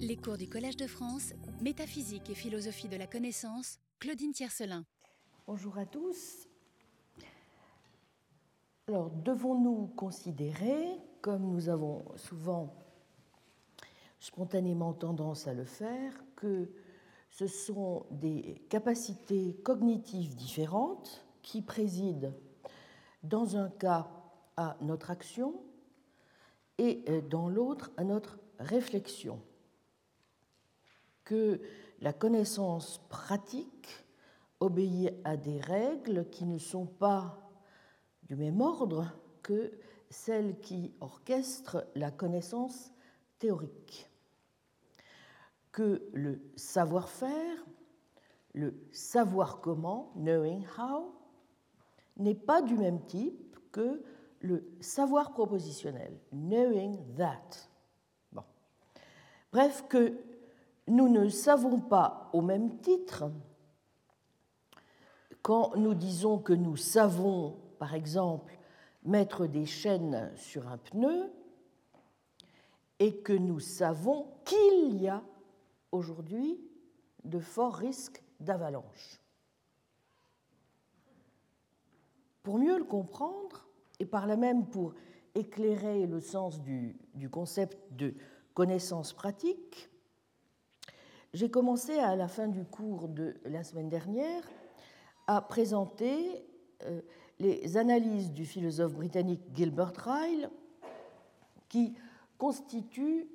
Les cours du Collège de France, Métaphysique et philosophie de la connaissance, Claudine Tiercelin. Bonjour à tous. Alors, devons-nous considérer, comme nous avons souvent spontanément tendance à le faire, que ce sont des capacités cognitives différentes qui président dans un cas à notre action et dans l'autre à notre réflexion? Que la connaissance pratique obéit à des règles qui ne sont pas du même ordre que celles qui orchestrent la connaissance théorique, que le savoir-faire, le savoir comment, knowing how, n'est pas du même type que le savoir propositionnel, knowing that. Bon. Bref, que nous ne savons pas au même titre quand nous disons que nous savons, par exemple, mettre des chaînes sur un pneu et que nous savons qu'il y a aujourd'hui de forts risques d'avalanche. Pour mieux le comprendre, et par là même pour éclairer le sens du, du concept de connaissance pratique, j'ai commencé à la fin du cours de la semaine dernière à présenter euh, les analyses du philosophe britannique Gilbert Ryle qui constituent,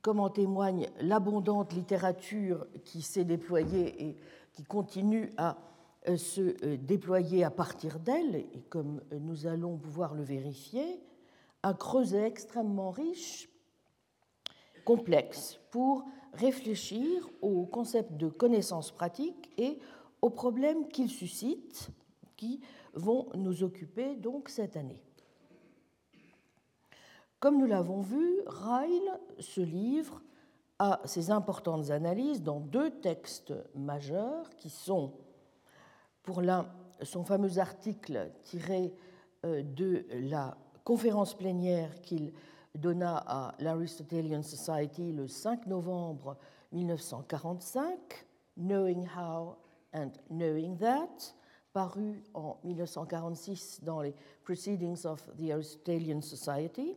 comme en témoigne l'abondante littérature qui s'est déployée et qui continue à euh, se euh, déployer à partir d'elle, et comme nous allons pouvoir le vérifier, un creuset extrêmement riche, complexe, pour réfléchir au concept de connaissance pratique et aux problèmes qu'il suscite qui vont nous occuper donc cette année. Comme nous l'avons vu, Ryle se livre à ces importantes analyses dans deux textes majeurs qui sont, pour l'un, son fameux article tiré euh, de la conférence plénière qu'il donna à l'Aristotelian Society le 5 novembre 1945, Knowing How and Knowing That, paru en 1946 dans les Proceedings of the Aristotelian Society,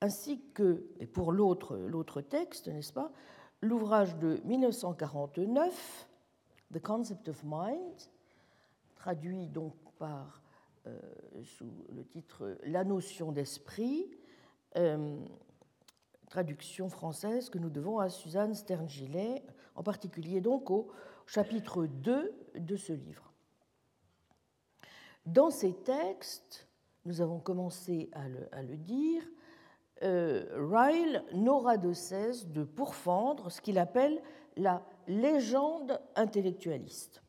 ainsi que, et pour l'autre texte, n'est-ce pas, l'ouvrage de 1949, The Concept of Mind, traduit donc par, euh, sous le titre La notion d'esprit, euh, traduction française que nous devons à Suzanne Stern-Gillet, en particulier donc au chapitre 2 de ce livre. Dans ces textes, nous avons commencé à le, dire, euh, Ryle n'aura de cesse de pourfendre ce qu'il appelle la légende intellectualiste.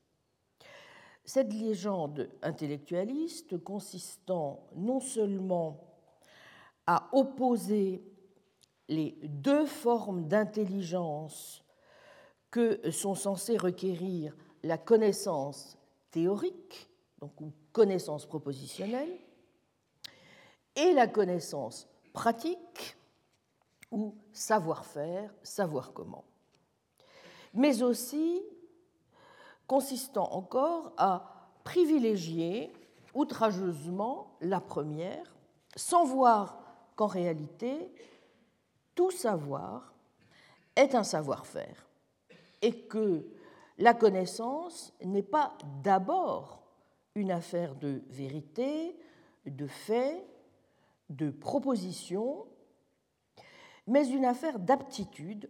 Cette légende intellectualiste consistant non seulement à opposer les deux formes d'intelligence que sont censées requérir la connaissance théorique, donc connaissance propositionnelle, et la connaissance pratique ou savoir-faire, savoir comment. Mais aussi consistant encore à privilégier outrageusement la première, sans voir qu'en réalité, tout savoir est un savoir-faire et que la connaissance n'est pas d'abord une affaire de vérité, de fait, de proposition, mais une affaire d'aptitude,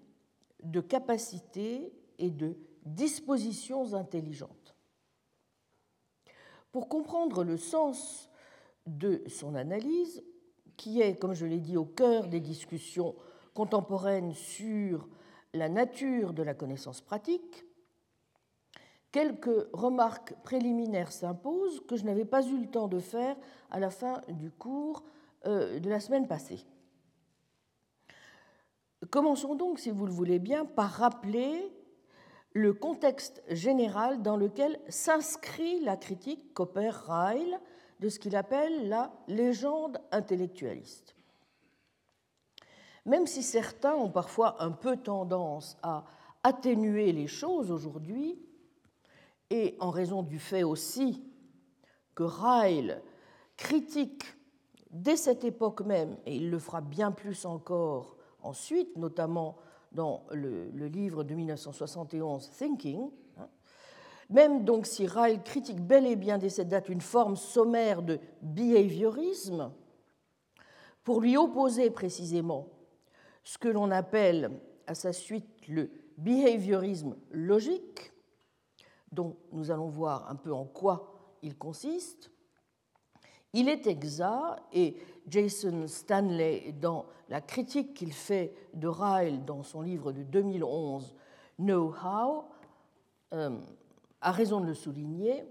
de capacité et de dispositions intelligentes. Pour comprendre le sens de son analyse, qui est, comme je l'ai dit, au cœur des discussions contemporaines sur la nature de la connaissance pratique, quelques remarques préliminaires s'imposent que je n'avais pas eu le temps de faire à la fin du cours euh, de la semaine passée. Commençons donc, si vous le voulez bien, par rappeler le contexte général dans lequel s'inscrit la critique qu'opère de ce qu'il appelle la légende intellectualiste. même si certains ont parfois un peu tendance à atténuer les choses aujourd'hui, et en raison du fait aussi que Ryle critique dès cette époque même, et il le fera bien plus encore ensuite, notamment dans le, livre de 1971 Thinking, même donc si Ryle critique bel et bien dès cette date une forme sommaire de behaviorisme, pour lui opposer précisément ce que l'on appelle à sa suite le behaviorisme logique, dont nous allons voir un peu en quoi il consiste, il est exact, et Jason Stanley, dans la critique qu'il fait de Ryle dans son livre de 2011, Know How, euh, a raison de le souligner,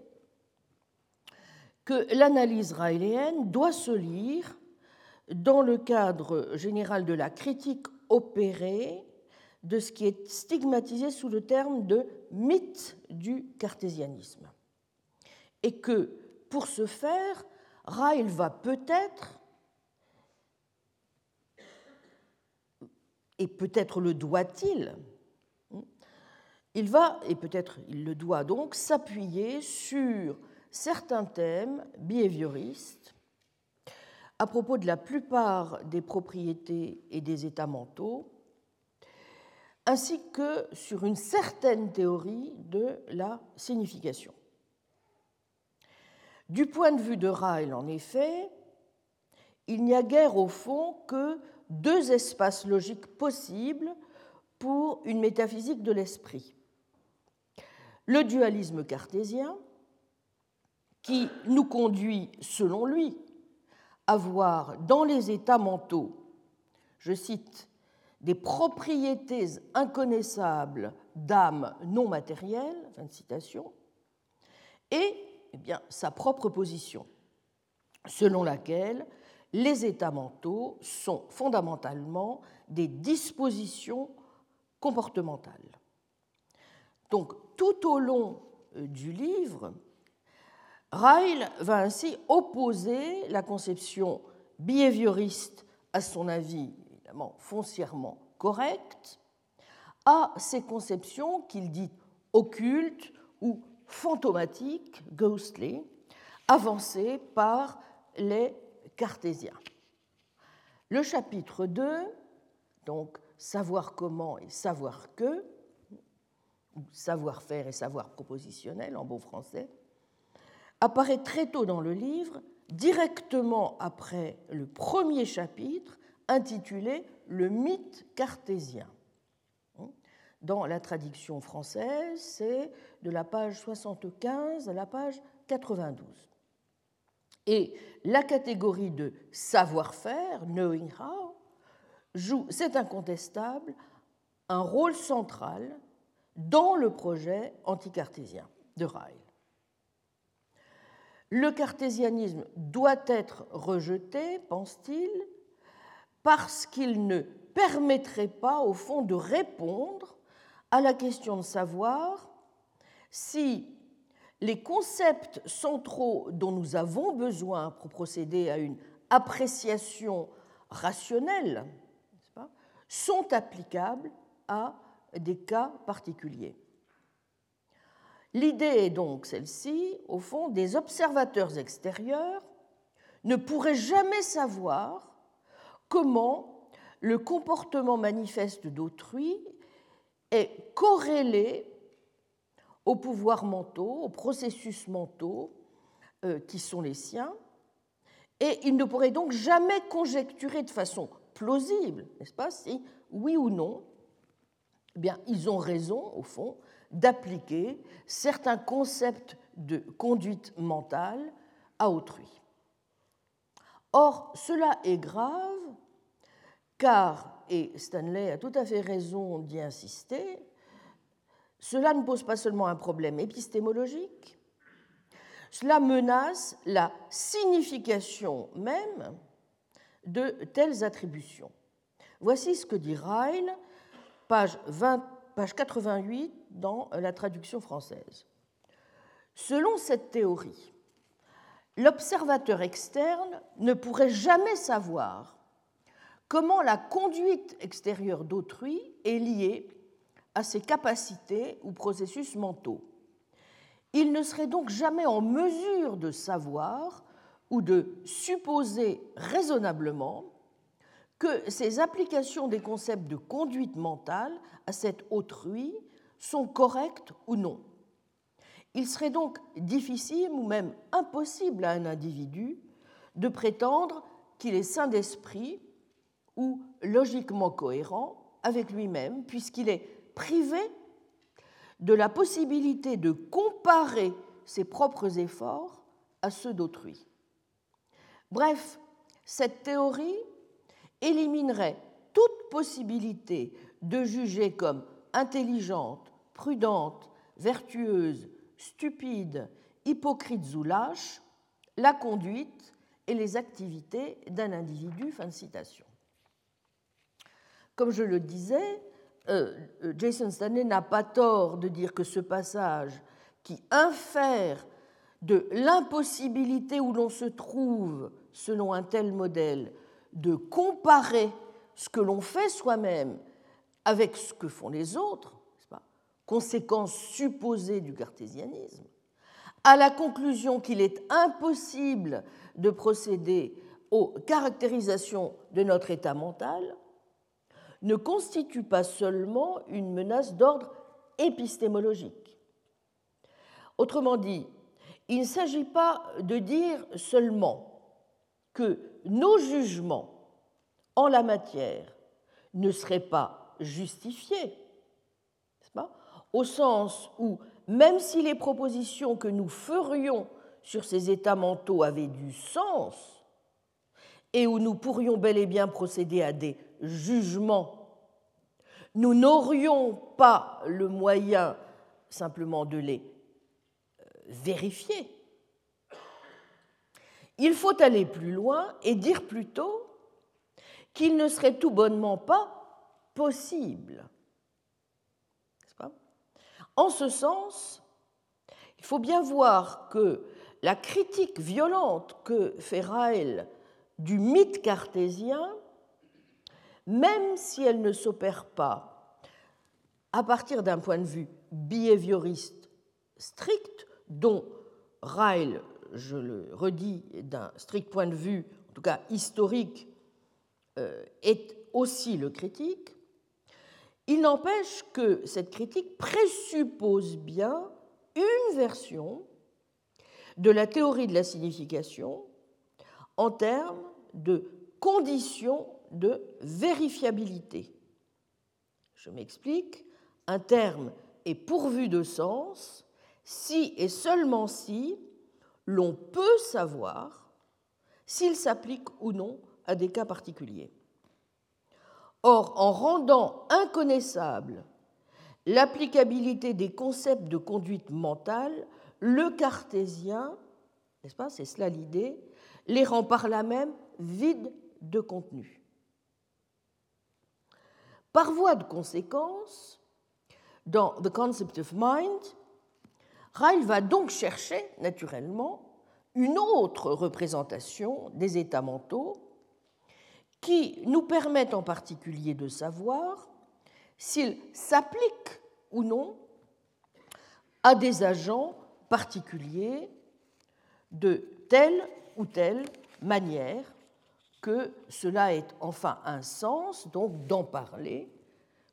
que l'analyse ryléenne doit se lire dans le cadre général de la critique opérée de ce qui est stigmatisé sous le terme de mythe du cartésianisme. Et que, pour ce faire, Ryle va peut-être, et peut-être le doit-il, il va, et peut-être il le doit donc, s'appuyer sur certains thèmes behavioristes à propos de la plupart des propriétés et des états mentaux, ainsi que sur une certaine théorie de la signification. Du point de vue de Ryle, en effet, il n'y a guère au fond que deux espaces logiques possibles pour une métaphysique de l'esprit. Le dualisme cartésien, qui nous conduit, selon lui, avoir dans les états mentaux, je cite, des propriétés inconnaissables d'âme non matérielle, fin de citation, et eh sa propre position, selon laquelle les états mentaux sont fondamentalement des dispositions comportementales. Donc, tout au long euh, du livre, Ryle va ainsi opposer la conception behavioriste, à son avis évidemment foncièrement correcte, à ces conceptions qu'il dit occultes ou fantomatiques, ghostly, avancées par les cartésiens. Le chapitre 2, donc savoir comment et savoir que, savoir-faire et savoir propositionnel en bon français, apparaît très tôt dans le livre, directement après le premier chapitre intitulé Le mythe cartésien. Dans la traduction française, c'est de la page 75 à la page 92. Et la catégorie de savoir-faire, knowing how, joue, c'est incontestable, un rôle central dans le projet anticartésien de Ryle. Le cartésianisme doit être rejeté, pense-t-il, parce qu'il ne permettrait pas, au fond, de répondre à la question de savoir si les concepts centraux dont nous avons besoin pour procéder à une appréciation rationnelle sont applicables à des cas particuliers. L'idée est donc celle-ci, au fond, des observateurs extérieurs ne pourraient jamais savoir comment le comportement manifeste d'autrui est corrélé aux pouvoirs mentaux, aux processus mentaux euh, qui sont les siens, et ils ne pourraient donc jamais conjecturer de façon plausible, n'est-ce pas, si oui ou non, eh bien, ils ont raison, au fond, d'appliquer certains concepts de conduite mentale à autrui. Or, cela est grave car, et Stanley a tout à fait raison d'y insister, cela ne pose pas seulement un problème épistémologique, cela menace la signification même de telles attributions. Voici ce que dit Ryle, page 20, page 88 dans la traduction française. Selon cette théorie, l'observateur externe ne pourrait jamais savoir comment la conduite extérieure d'autrui est liée à ses capacités ou processus mentaux. Il ne serait donc jamais en mesure de savoir ou de supposer raisonnablement que ces applications des concepts de conduite mentale à cet autrui sont correctes ou non. Il serait donc difficile ou même impossible à un individu de prétendre qu'il est sain d'esprit ou logiquement cohérent avec lui-même, puisqu'il est privé de la possibilité de comparer ses propres efforts à ceux d'autrui. Bref, cette théorie éliminerait toute possibilité de juger comme intelligente, prudente, vertueuse, stupide, hypocrite ou lâche la conduite et les activités d'un individu. Fin de citation. Comme je le disais, euh, euh, Jason Stanley n'a pas tort de dire que ce passage qui infère de l'impossibilité où l'on se trouve selon un tel modèle de comparer ce que l'on fait soi-même avec ce que font les autres, conséquence supposée du cartésianisme, à la conclusion qu'il est impossible de procéder aux caractérisations de notre état mental, ne constitue pas seulement une menace d'ordre épistémologique. Autrement dit, il ne s'agit pas de dire seulement que nos jugements en la matière ne seraient pas justifiés, pas? Au sens où, même si les propositions que nous ferions sur ces états mentaux avaient du sens, et où nous pourrions bel et bien procéder à des jugements, nous n'aurions pas le moyen simplement de les euh, vérifier. Il faut aller plus loin et dire plutôt qu'il ne serait tout bonnement pas possible. en ce sens, il faut bien voir que la critique violente que fait Raël du mythe cartésien même si elle ne s'opère pas à partir d'un point de vue behavioriste strict, dont Ryle, je le redis, d'un strict point de vue, en tout cas historique, euh, est aussi le critique, il n'empêche que cette critique présuppose bien une version de la théorie de la signification en termes de conditions de vérifiabilité. Je m'explique, un terme est pourvu de sens si et seulement si l'on peut savoir s'il s'applique ou non à des cas particuliers. Or, en rendant inconnaissable l'applicabilité des concepts de conduite mentale, le cartésien, n'est-ce pas, c'est cela l'idée, les rend par là même vides de contenu. Par voie de conséquence, dans The Concept of Mind, Ryle va donc chercher naturellement une autre représentation des états mentaux qui nous permettent en particulier de savoir s'ils s'appliquent ou non à des agents particuliers de telle ou telle manière que cela ait enfin un sens, donc d'en parler,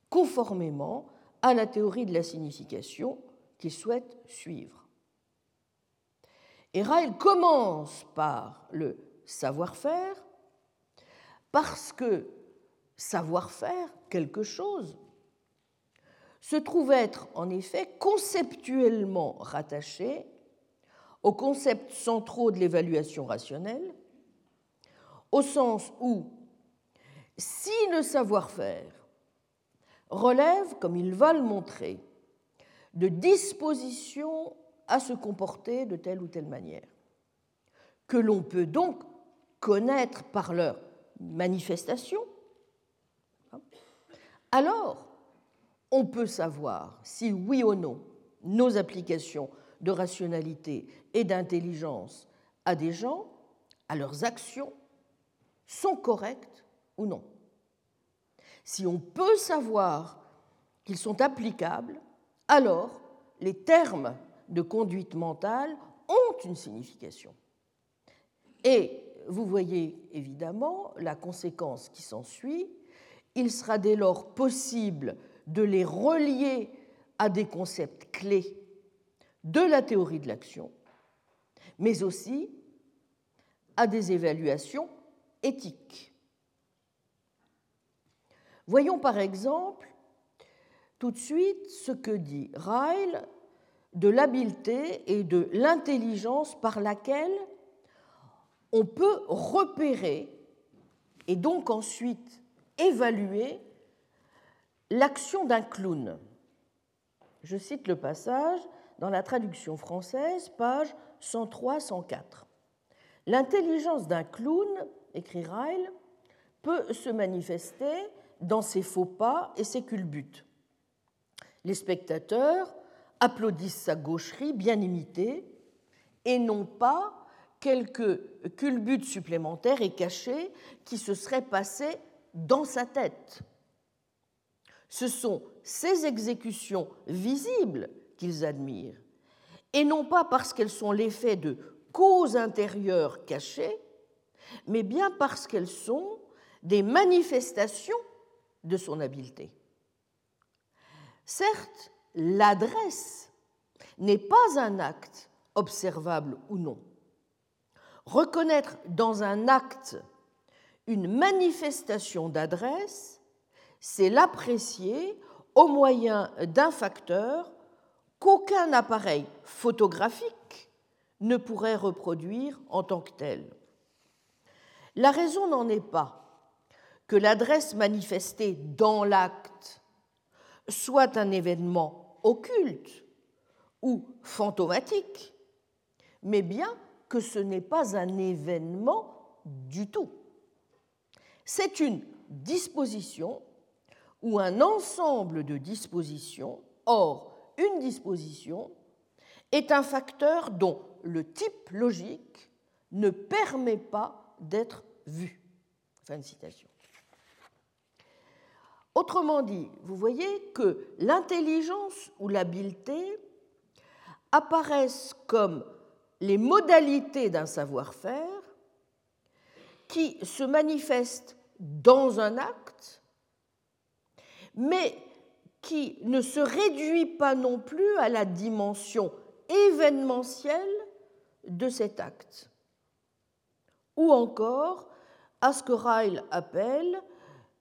conformément à la théorie de la signification qu'il souhaite suivre. Et Ryle commence par le savoir-faire, parce que savoir-faire quelque chose se trouve être en effet conceptuellement rattaché aux concepts centraux de l'évaluation rationnelle, au sens où, si le savoir-faire relève, comme il va le montrer, de dispositions à se comporter de telle ou telle manière, que l'on peut donc connaître par leur manifestation, alors on peut savoir si oui ou non nos applications de rationalité et d'intelligence à des gens, à leurs actions, sont correctes ou non. Si on peut savoir qu'ils sont applicables, alors les termes de conduite mentale ont une signification. Et vous voyez évidemment la conséquence qui s'ensuit. Il sera dès lors possible de les relier à des concepts clés de la théorie de l'action, mais aussi à des évaluations éthiques. Voyons par exemple tout de suite ce que dit Ryle de l'habileté et de l'intelligence par laquelle on peut repérer et donc ensuite évaluer l'action d'un clown. Je cite le passage dans la traduction française, page 103-104. L'intelligence d'un clown, écrit Ryle, peut se manifester dans ses faux pas et ses culbutes. Les spectateurs applaudissent sa gaucherie bien imitée et non pas quelques culbutes supplémentaires et cachés qui se seraient passés dans sa tête. Ce sont ces exécutions visibles qu'ils admirent, et non pas parce qu'elles sont l'effet de causes intérieures cachées, mais bien parce qu'elles sont des manifestations de son habileté. Certes, l'adresse n'est pas un acte observable ou non. Reconnaître dans un acte une manifestation d'adresse, c'est l'apprécier au moyen d'un facteur qu'aucun appareil photographique ne pourrait reproduire en tant que tel. La raison n'en est pas que l'adresse manifestée dans l'acte soit un événement occulte ou fantomatique, mais bien que ce n'est pas un événement du tout. C'est une disposition ou un ensemble de dispositions. Or, une disposition est un facteur dont le type logique ne permet pas d'être vu. Fin de citation. Autrement dit, vous voyez que l'intelligence ou l'habileté apparaissent comme les modalités d'un savoir-faire qui se manifestent dans un acte, mais qui ne se réduit pas non plus à la dimension événementielle de cet acte, ou encore à ce que Ryle appelle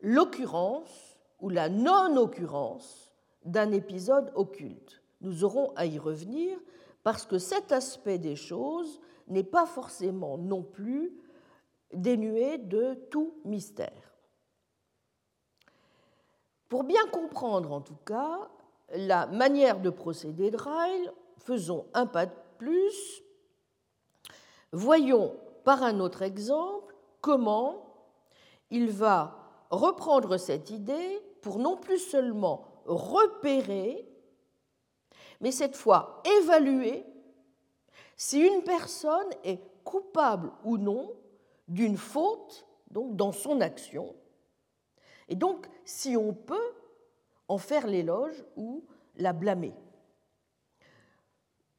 l'occurrence ou la non-occurrence d'un épisode occulte. Nous aurons à y revenir parce que cet aspect des choses n'est pas forcément non plus dénué de tout mystère. Pour bien comprendre en tout cas la manière de procéder de Ryle, faisons un pas de plus. Voyons par un autre exemple comment il va reprendre cette idée pour non plus seulement repérer, mais cette fois évaluer si une personne est coupable ou non d'une faute donc dans son action, et donc si on peut en faire l'éloge ou la blâmer.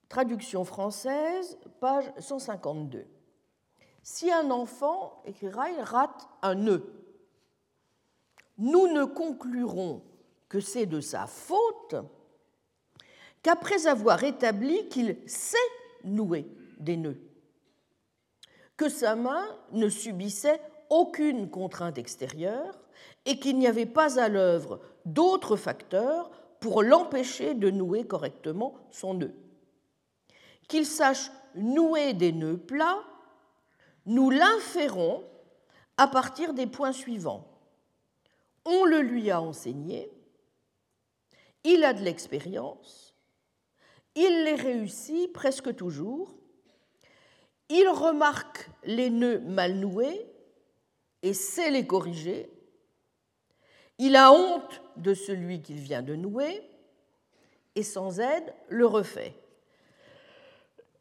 Traduction française, page 152. Si un enfant, écrira, rate un nœud, nous ne conclurons que c'est de sa faute qu'après avoir établi qu'il sait nouer des nœuds, que sa main ne subissait aucune contrainte extérieure et qu'il n'y avait pas à l'œuvre d'autres facteurs pour l'empêcher de nouer correctement son nœud. Qu'il sache nouer des nœuds plats, nous l'inférons à partir des points suivants on le lui a enseigné, il a de l'expérience, il les réussit presque toujours, il remarque les nœuds mal noués et sait les corriger, il a honte de celui qu'il vient de nouer et sans aide le refait.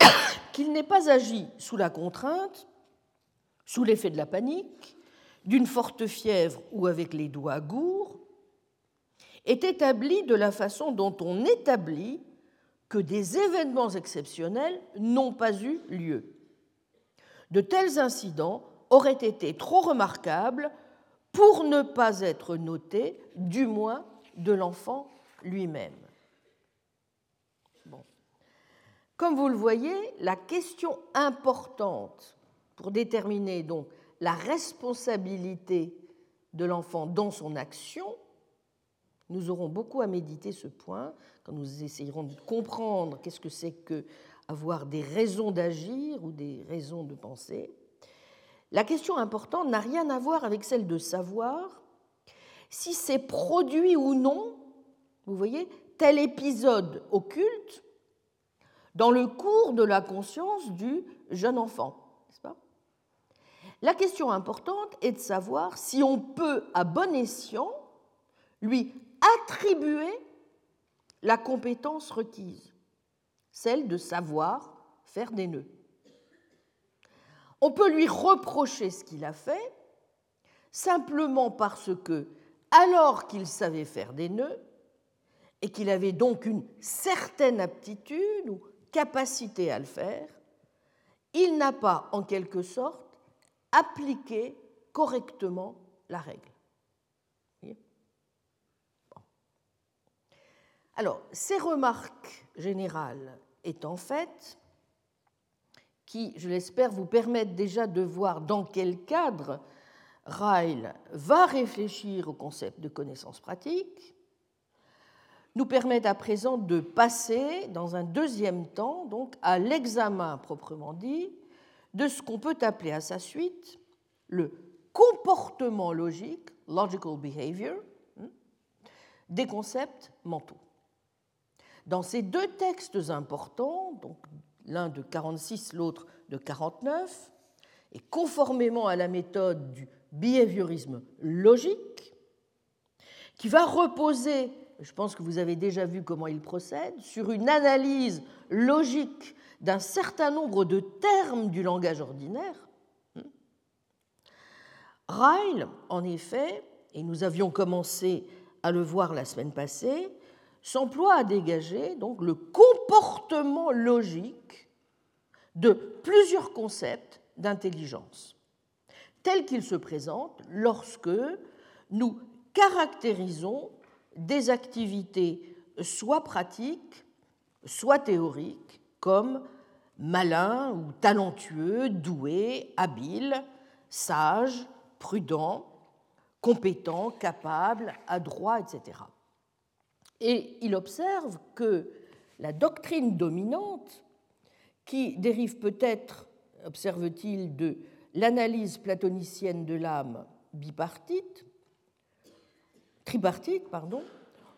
Qu'il n'ait pas agi sous la contrainte, sous l'effet de la panique, d'une forte fièvre ou avec les doigts gourds, est établi de la façon dont on établit que des événements exceptionnels n'ont pas eu lieu. De tels incidents auraient été trop remarquables pour ne pas être notés, du moins de l'enfant lui-même. Comme vous le voyez, la question importante pour déterminer donc la responsabilité de l'enfant dans son action, nous aurons beaucoup à méditer ce point quand nous essayerons de comprendre qu'est-ce que c'est que avoir des raisons d'agir ou des raisons de penser. La question importante n'a rien à voir avec celle de savoir si c'est produit ou non, vous voyez, tel épisode occulte dans le cours de la conscience du jeune enfant. Pas? La question importante est de savoir si on peut, à bon escient, lui attribuer la compétence requise, celle de savoir faire des nœuds. On peut lui reprocher ce qu'il a fait simplement parce que, alors qu'il savait faire des nœuds, et qu'il avait donc une certaine aptitude ou capacité à le faire, il n'a pas, en quelque sorte, appliqué correctement la règle. Alors, ces remarques générales étant faites, qui, je l'espère, vous permettent déjà de voir dans quel cadre Ryle va réfléchir au concept de connaissance pratique, nous permettent à présent de passer, dans un deuxième temps, donc, à l'examen proprement dit de ce qu'on peut appeler à sa suite le comportement logique, logical behavior, hmm, des concepts mentaux. Dans ces deux textes importants, donc l'un de 46, l'autre de 49, et conformément à la méthode du behaviorisme logique, qui va reposer je pense que vous avez déjà vu comment il procède, sur une analyse logique d'un certain nombre de termes du langage ordinaire. Ryle, en effet, et nous avions commencé à le voir la semaine passée, s'emploie à dégager donc le comportement logique de plusieurs concepts d'intelligence, tels qu'ils se présentent lorsque nous caractérisons des activités soit pratiques, soit théoriques, comme malin ou talentueux, doué, habile, sage, prudent, compétent, capable, adroit, etc. Et il observe que la doctrine dominante, qui dérive peut-être, observe-t-il, de l'analyse platonicienne de l'âme bipartite, tripartite, pardon,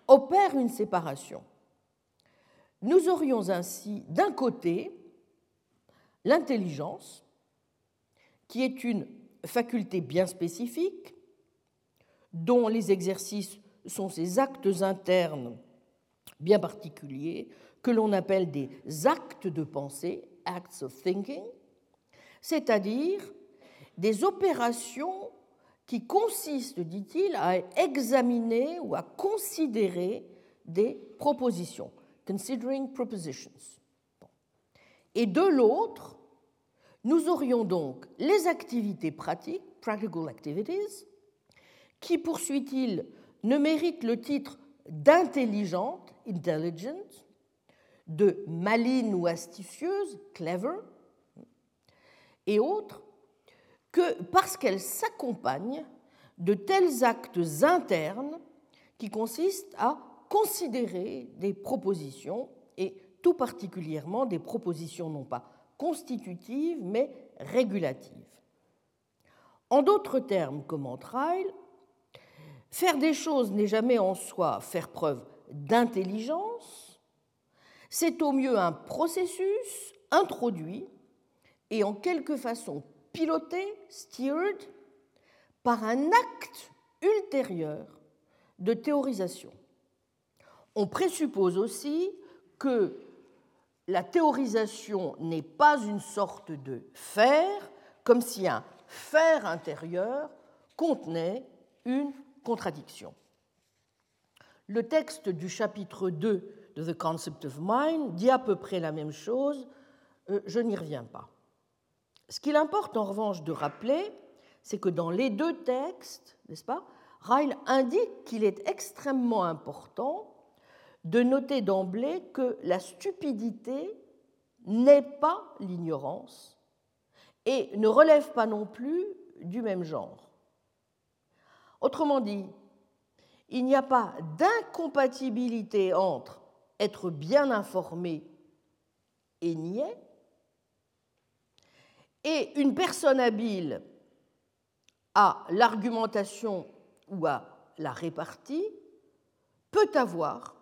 opère une séparation. Nous aurions ainsi d'un côté l'intelligence, qui est une faculté bien spécifique, dont les exercices sont ces actes internes bien particuliers que l'on appelle des actes de pensée, acts of thinking, c'est-à-dire des opérations qui consiste, dit-il, à examiner ou à considérer des propositions, considering propositions. Et de l'autre, nous aurions donc les activités pratiques, practical activities, qui, poursuit-il, ne méritent le titre d'intelligente, intelligent, de maline ou astucieuse, clever, et autres, que parce qu'elle s'accompagne de tels actes internes qui consistent à considérer des propositions, et tout particulièrement des propositions non pas constitutives, mais régulatives. En d'autres termes, commente Ryle, faire des choses n'est jamais en soi faire preuve d'intelligence, c'est au mieux un processus introduit et en quelque façon piloté, steered, par un acte ultérieur de théorisation. On présuppose aussi que la théorisation n'est pas une sorte de faire, comme si un faire intérieur contenait une contradiction. Le texte du chapitre 2 de The Concept of Mind dit à peu près la même chose, euh, je n'y reviens pas. Ce qu'il importe en revanche de rappeler, c'est que dans les deux textes, n'est-ce pas, Ryle indique qu'il est extrêmement important de noter d'emblée que la stupidité n'est pas l'ignorance et ne relève pas non plus du même genre. Autrement dit, il n'y a pas d'incompatibilité entre être bien informé et niais, et une personne habile à l'argumentation ou à la répartie peut avoir,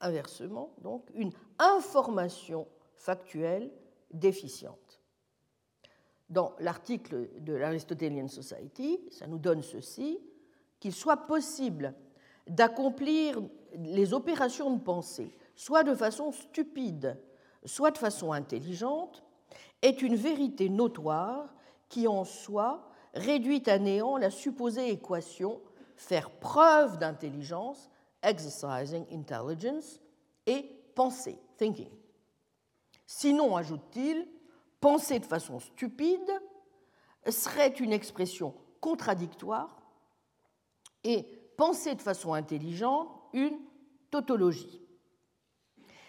inversement, donc, une information factuelle déficiente. Dans l'article de l'Aristotelian Society, ça nous donne ceci, qu'il soit possible d'accomplir les opérations de pensée, soit de façon stupide, soit de façon intelligente, est une vérité notoire qui en soi réduit à néant la supposée équation faire preuve d'intelligence, exercising intelligence, et penser, thinking. Sinon, ajoute-t-il, penser de façon stupide serait une expression contradictoire et penser de façon intelligente une tautologie.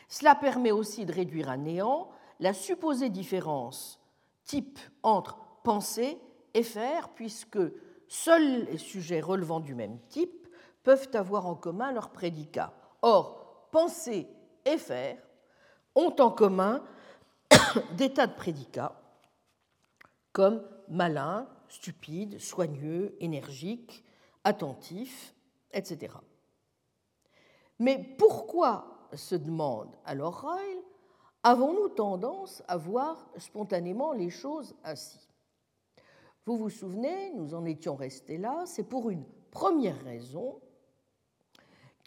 Cela permet aussi de réduire à néant la supposée différence type entre penser et faire, puisque seuls les sujets relevant du même type peuvent avoir en commun leur prédicat. Or, penser et faire ont en commun des tas de prédicats comme malin, stupide, soigneux, énergique, attentif, etc. Mais pourquoi, se demande alors Ryle, avons-nous tendance à voir spontanément les choses ainsi? Vous vous souvenez, nous en étions restés là, c'est pour une première raison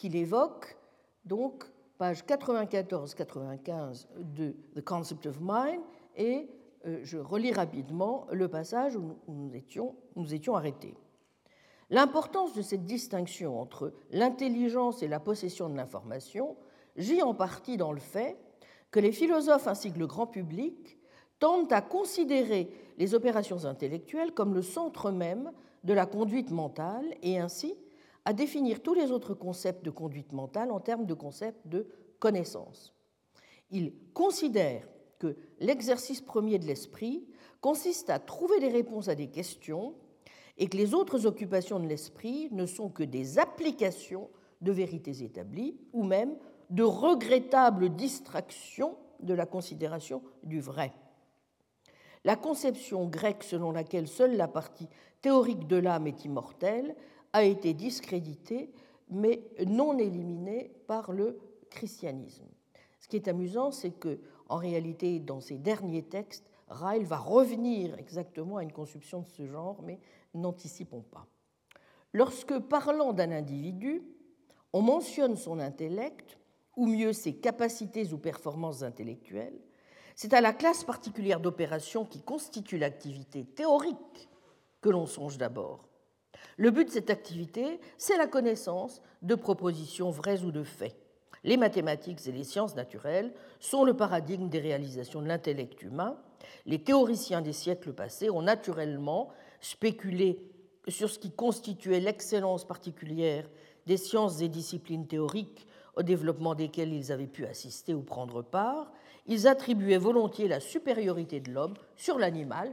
qu'il évoque donc page 94-95 de The Concept of Mind et euh, je relis rapidement le passage où nous étions, nous étions arrêtés. L'importance de cette distinction entre l'intelligence et la possession de l'information gît en partie dans le fait que les philosophes ainsi que le grand public tendent à considérer les opérations intellectuelles comme le centre même de la conduite mentale et ainsi à définir tous les autres concepts de conduite mentale en termes de concepts de connaissance. Ils considèrent que l'exercice premier de l'esprit consiste à trouver des réponses à des questions et que les autres occupations de l'esprit ne sont que des applications de vérités établies ou même de regrettables distractions de la considération du vrai. La conception grecque selon laquelle seule la partie théorique de l'âme est immortelle a été discréditée, mais non éliminée par le christianisme. Ce qui est amusant, c'est que, en réalité, dans ces derniers textes, Ryle va revenir exactement à une conception de ce genre, mais n'anticipons pas. Lorsque, parlant d'un individu, on mentionne son intellect, ou mieux ses capacités ou performances intellectuelles, c'est à la classe particulière d'opérations qui constitue l'activité théorique que l'on songe d'abord. Le but de cette activité, c'est la connaissance de propositions vraies ou de faits. Les mathématiques et les sciences naturelles sont le paradigme des réalisations de l'intellect humain. Les théoriciens des siècles passés ont naturellement spéculé sur ce qui constituait l'excellence particulière des sciences et disciplines théoriques au développement desquels ils avaient pu assister ou prendre part, ils attribuaient volontiers la supériorité de l'homme sur l'animal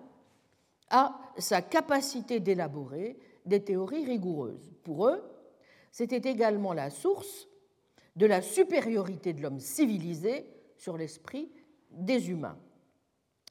à sa capacité d'élaborer des théories rigoureuses. Pour eux, c'était également la source de la supériorité de l'homme civilisé sur l'esprit des humains.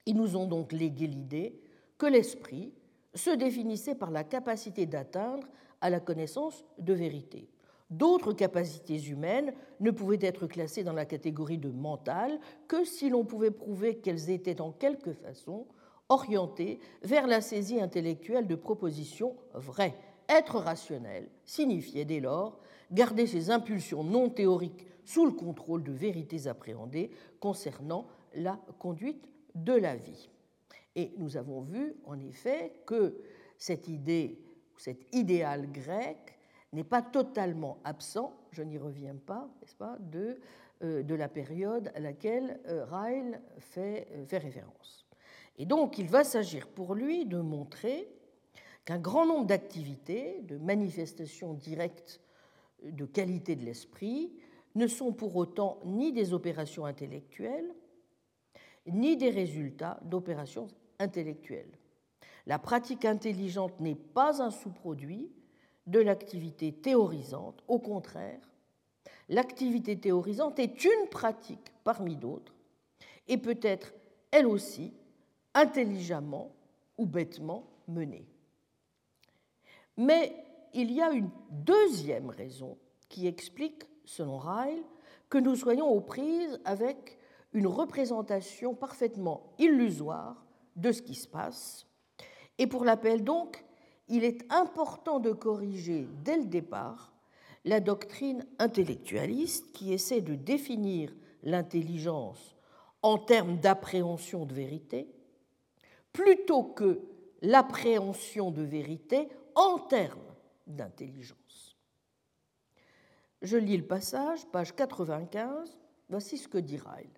Ils nous ont donc légué l'idée que l'esprit se définissait par la capacité d'atteindre à la connaissance de vérité. D'autres capacités humaines ne pouvaient être classées dans la catégorie de mental que si l'on pouvait prouver qu'elles étaient en quelque façon orientées vers la saisie intellectuelle de propositions vraies. Être rationnel signifiait dès lors garder ses impulsions non théoriques sous le contrôle de vérités appréhendées concernant la conduite de la vie. Et nous avons vu en effet que cette idée cet idéal grec, n'est pas totalement absent, je n'y reviens pas, n'est-ce pas, de, euh, de, la période à laquelle euh, Ryle fait, euh, fait référence. Et donc, il va s'agir pour lui de montrer qu'un grand nombre d'activités, de manifestations directes de qualité de l'esprit, ne sont pour autant ni des opérations intellectuelles, ni des résultats d'opérations intellectuelles. La pratique intelligente n'est pas un sous-produit de l'activité théorisante, au contraire, l'activité théorisante est une pratique parmi d'autres et peut être elle aussi intelligemment ou bêtement menée. Mais il y a une deuxième raison qui explique, selon Ryle, que nous soyons aux prises avec une représentation parfaitement illusoire de ce qui se passe. Et pour l'appel donc, il est important de corriger dès le départ la doctrine intellectualiste qui essaie de définir l'intelligence en termes d'appréhension de vérité, plutôt que l'appréhension de vérité en termes d'intelligence. Je lis le passage, page 95, voici ce que dit Ryle.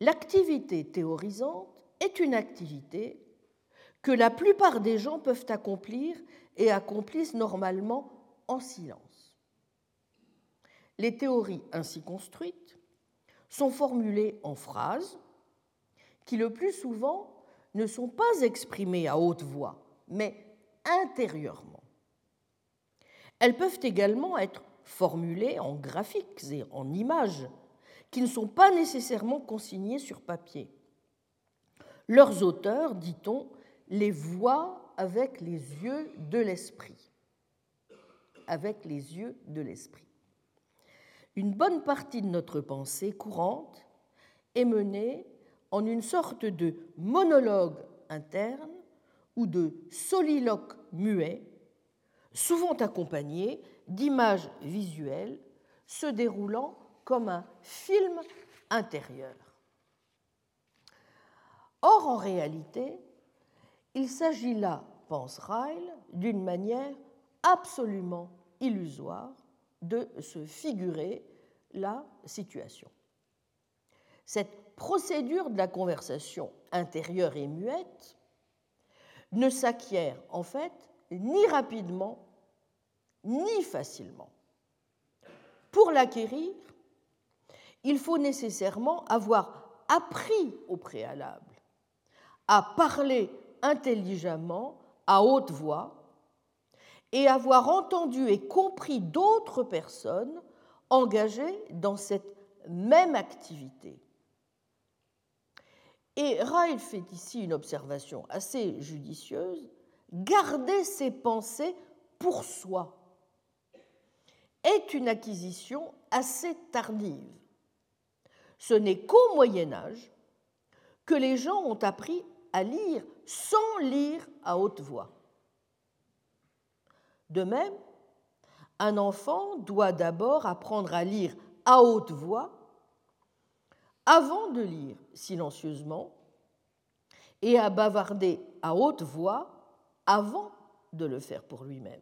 L'activité théorisante est une activité que la plupart des gens peuvent accomplir et accomplissent normalement en silence. Les théories ainsi construites sont formulées en phrases qui le plus souvent ne sont pas exprimées à haute voix, mais intérieurement. Elles peuvent également être formulées en graphiques et en images qui ne sont pas nécessairement consignées sur papier. Leurs auteurs, dit-on, les voient avec les yeux de l'esprit. Avec les yeux de l'esprit. Une bonne partie de notre pensée courante est menée en une sorte de monologue interne ou de soliloque muet, souvent accompagné d'images visuelles se déroulant comme un film intérieur. Or, en réalité, il s'agit là, pense Ryle, d'une manière absolument illusoire de se figurer la situation. Procédure de la conversation intérieure et muette ne s'acquiert en fait ni rapidement ni facilement. Pour l'acquérir, il faut nécessairement avoir appris au préalable à parler intelligemment, à haute voix, et avoir entendu et compris d'autres personnes engagées dans cette même activité. Et Ryle fait ici une observation assez judicieuse. Garder ses pensées pour soi est une acquisition assez tardive. Ce n'est qu'au Moyen Âge que les gens ont appris à lire sans lire à haute voix. De même, un enfant doit d'abord apprendre à lire à haute voix avant de lire silencieusement et à bavarder à haute voix avant de le faire pour lui-même.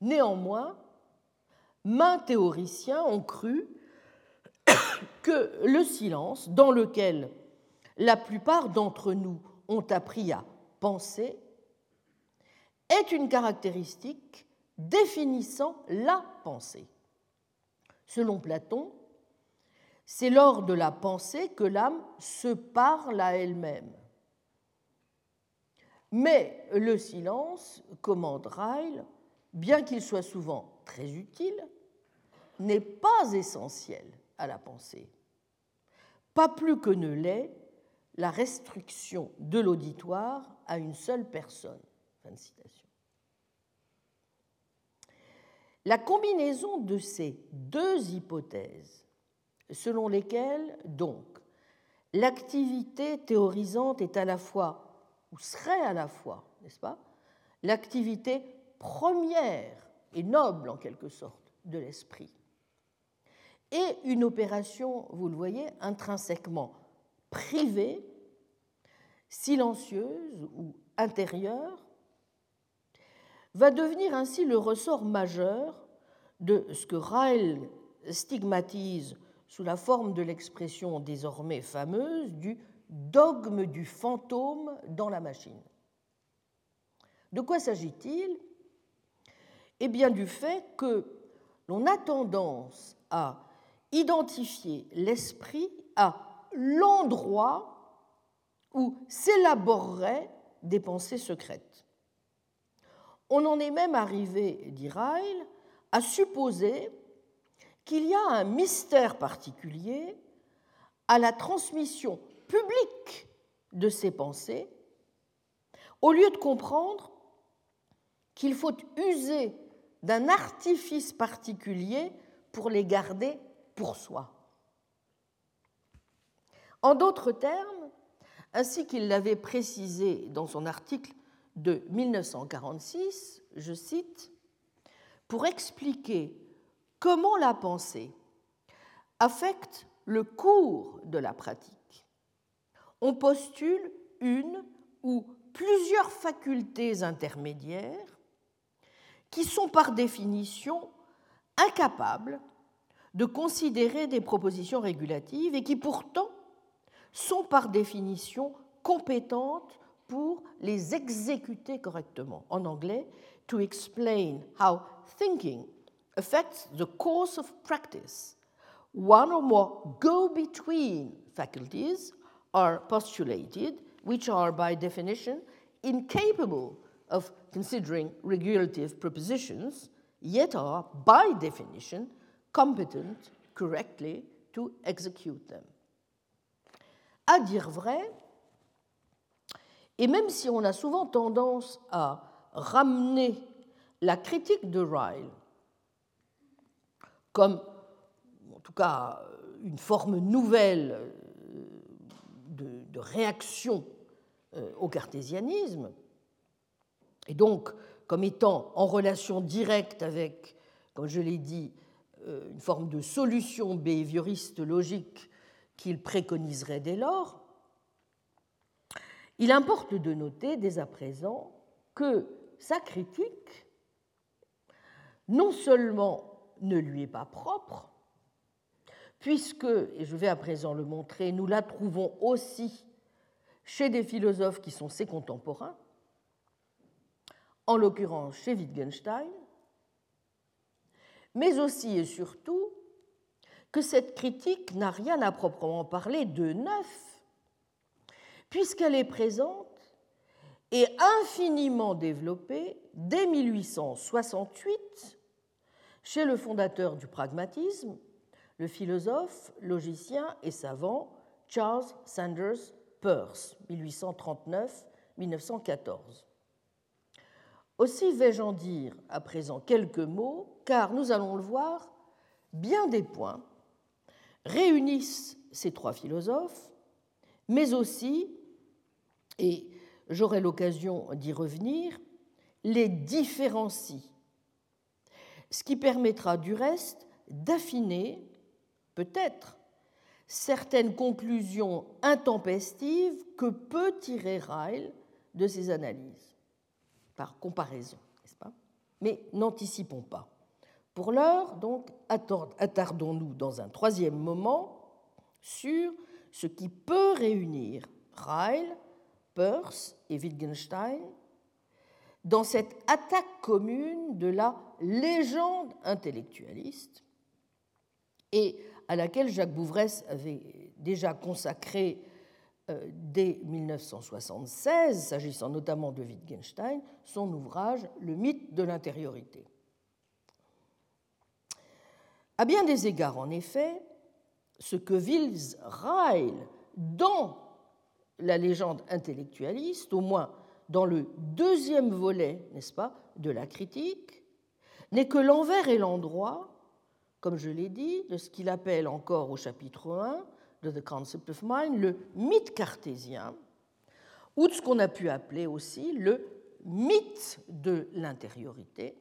Néanmoins, maints théoriciens ont cru que le silence dans lequel la plupart d'entre nous ont appris à penser, est une caractéristique définissant la pensée. Selon Platon, c'est lors de la pensée que l'âme se parle à elle-même. Mais le silence, commande Ryle, bien qu'il soit souvent très utile, n'est pas essentiel à la pensée. Pas plus que ne l'est la restriction de l'auditoire à une seule personne. La combinaison de ces deux hypothèses, selon lesquelles, donc, l'activité théorisante est à la fois, ou serait à la fois, n'est-ce pas, l'activité première et noble, en quelque sorte, de l'esprit, et une opération, vous le voyez, intrinsèquement privée, silencieuse ou intérieure, va devenir ainsi le ressort majeur de ce que Ryle stigmatise sous la forme de l'expression désormais fameuse du dogme du fantôme dans la machine. De quoi s'agit-il? Eh bien du fait que l'on a tendance à identifier l'esprit à l'endroit où s'élaboreraient des pensées secrètes. On en est même arrivé, dit Ryle, à supposer qu'il y a un mystère particulier à la transmission publique de ces pensées, au lieu de comprendre qu'il faut user d'un artifice particulier pour les garder pour soi. En d'autres termes, ainsi qu'il l'avait précisé dans son article de 1946, je cite, Pour expliquer comment la pensée affecte le cours de la pratique, on postule une ou plusieurs facultés intermédiaires qui sont par définition incapables de considérer des propositions régulatives et qui pourtant sont par définition compétentes pour les exécuter correctement. En anglais, to explain how thinking affects the course of practice, one or more go between faculties are postulated, which are by definition incapable of considering regulative propositions, yet are by definition competent correctly to execute them. À dire vrai, et même si on a souvent tendance à ramener la critique de Ryle comme, en tout cas, une forme nouvelle euh, de, réaction euh, au cartésianisme, et donc comme étant en relation directe avec, comme je l'ai dit, euh, une forme de solution behavioriste logique qu'il préconiserait dès lors, il importe de noter dès à présent que sa critique non seulement ne lui est pas propre, puisque, et je vais à présent le montrer, nous la trouvons aussi chez des philosophes qui sont ses contemporains, en l'occurrence chez Wittgenstein, mais aussi et surtout que cette critique n'a rien à proprement parler de neuf, puisqu'elle est présente et infiniment développée dès 1868 chez le fondateur du pragmatisme, le philosophe, logicien et savant Charles Sanders Peirce, 1839-1914. Aussi vais-je en dire à présent quelques mots, car nous allons le voir, bien des points réunissent ces trois philosophes, mais aussi, et j'aurai l'occasion d'y revenir, les différencient, ce qui permettra du reste d'affiner, peut-être, certaines conclusions intempestives que peut tirer Ryle de ses analyses, par comparaison, n'est-ce pas? Mais n'anticipons pas. Pour l'heure, donc, attardons-nous dans un troisième moment sur ce qui peut réunir Ryle, Peirce et Wittgenstein dans cette attaque commune de la légende intellectualiste et à laquelle Jacques Bouvresse avait déjà consacré euh, dès 1976, s'agissant notamment de Wittgenstein, son ouvrage Le mythe de l'intériorité. À bien des égards, en effet, ce que Wills Ryle dans la légende intellectualiste, au moins dans le deuxième volet, n'est-ce pas, de la critique, n'est que l'envers et l'endroit, comme je l'ai dit, de ce qu'il appelle encore au chapitre 1 de The Concept of Mind le mythe cartésien, ou de ce qu'on a pu appeler aussi le mythe de l'intériorité,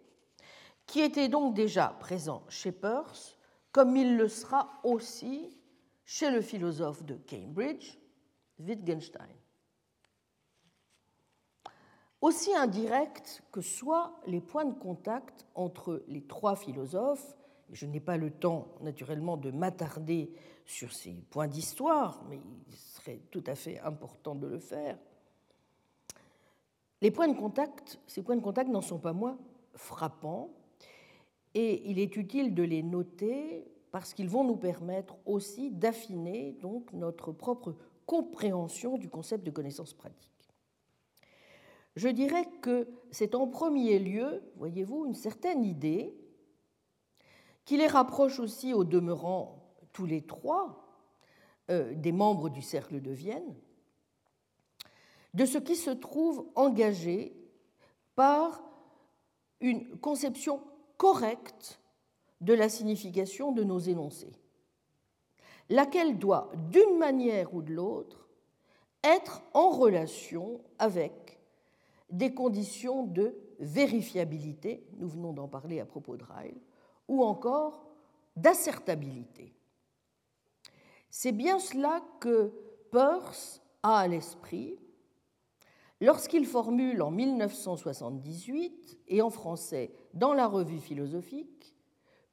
qui était donc déjà présent chez Peirce, comme il le sera aussi chez le philosophe de Cambridge, Wittgenstein. Aussi indirects que soient les points de contact entre les trois philosophes. je n'ai pas le temps, naturellement, de m'attarder sur ces points d'histoire, mais il serait tout à fait important de le faire. Les points de contact, ces points de contact n'en sont pas moins frappants, et il est utile de les noter parce qu'ils vont nous permettre aussi d'affiner notre propre compréhension du concept de connaissance pratique. Je dirais que c'est en premier lieu, voyez-vous, une certaine idée qui les rapproche aussi au demeurant tous les trois euh, des membres du cercle de Vienne, de ce qui se trouve engagé par une conception correcte de la signification de nos énoncés, laquelle doit, d'une manière ou de l'autre, être en relation avec des conditions de vérifiabilité, nous venons d'en parler à propos de Ryle, ou encore d'assertabilité. C'est bien cela que Peirce a à l'esprit lorsqu'il formule en 1978, et en français dans la revue philosophique,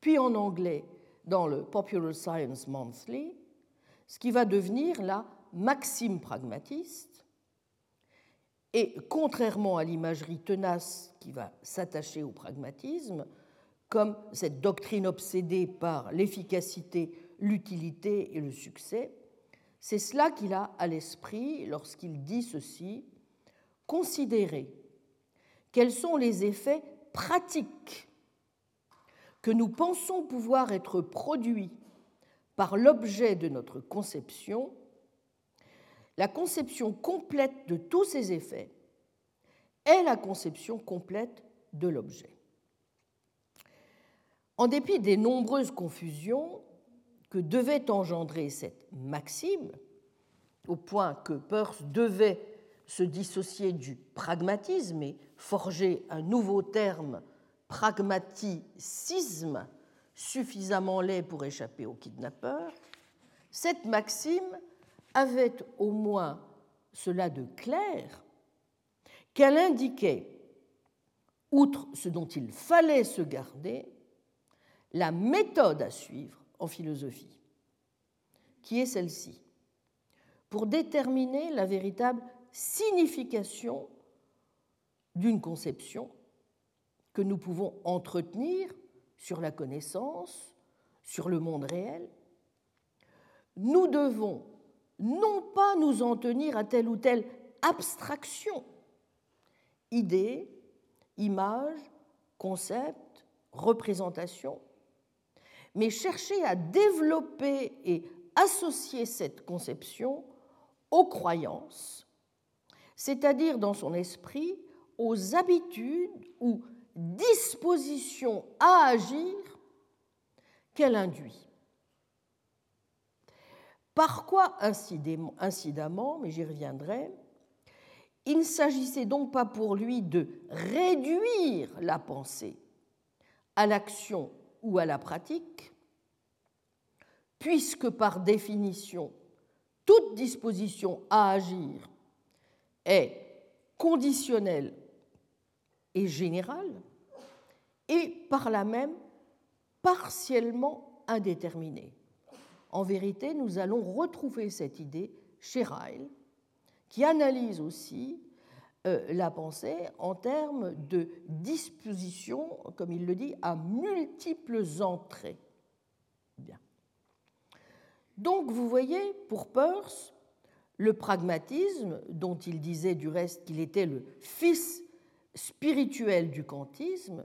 puis en anglais dans le Popular Science Monthly, ce qui va devenir la maxime pragmatiste. Et contrairement à l'imagerie tenace qui va s'attacher au pragmatisme, comme cette doctrine obsédée par l'efficacité, l'utilité et le succès, c'est cela qu'il a à l'esprit lorsqu'il dit ceci considérer quels sont les effets pratiques que nous pensons pouvoir être produits par l'objet de notre conception, la conception complète de tous ces effets est la conception complète de l'objet. En dépit des nombreuses confusions que devait engendrer cette maxime, au point que Peirce devait se dissocier du pragmatisme et forger un nouveau terme, pragmaticisme, suffisamment laid pour échapper aux kidnappeurs, cette maxime avait au moins cela de clair qu'elle indiquait, outre ce dont il fallait se garder, la méthode à suivre en philosophie, qui est celle-ci, pour déterminer la véritable signification d'une conception que nous pouvons entretenir sur la connaissance, sur le monde réel, nous devons non pas nous en tenir à telle ou telle abstraction, idée, image, concept, représentation, mais chercher à développer et associer cette conception aux croyances, c'est-à-dire dans son esprit aux habitudes ou dispositions à agir qu'elle induit. Par quoi incidemment, mais j'y reviendrai, il ne s'agissait donc pas pour lui de réduire la pensée à l'action ou à la pratique, puisque par définition, toute disposition à agir est conditionnelle et générale, et par là même partiellement indéterminée. En vérité, nous allons retrouver cette idée chez Ryle, qui analyse aussi euh, la pensée en termes de disposition, comme il le dit, à multiples entrées. Bien. Donc, vous voyez, pour Peirce, le pragmatisme, dont il disait du reste qu'il était le fils spirituel du kantisme,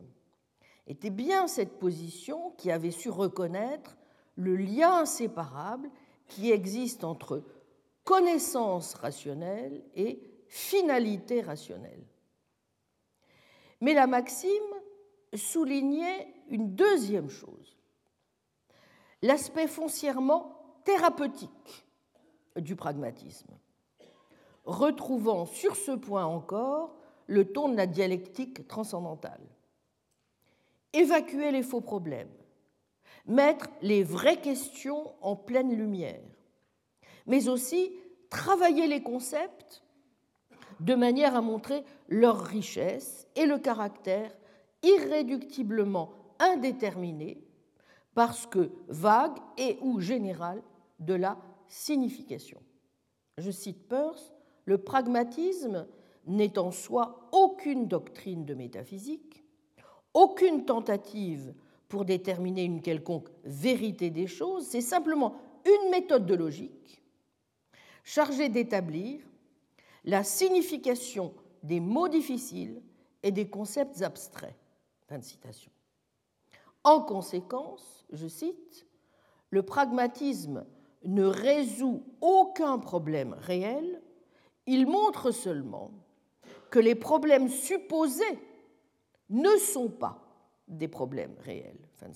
était bien cette position qui avait su reconnaître le lien inséparable qui existe entre connaissance rationnelle et finalité rationnelle. Mais la maxime soulignait une deuxième chose, l'aspect foncièrement thérapeutique du pragmatisme, retrouvant sur ce point encore le ton de la dialectique transcendantale. Évacuer les faux problèmes, mettre les vraies questions en pleine lumière, mais aussi travailler les concepts de manière à montrer leur richesse et le caractère irréductiblement indéterminé, parce que vague et ou général de la signification. Je cite Peirce, le pragmatisme n'est en soi aucune doctrine de métaphysique, aucune tentative pour déterminer une quelconque vérité des choses, c'est simplement une méthode de logique chargée d'établir la signification des mots difficiles et des concepts abstraits. En conséquence, je cite, le pragmatisme ne résout aucun problème réel, il montre seulement que les problèmes supposés ne sont pas des problèmes réels. Fin.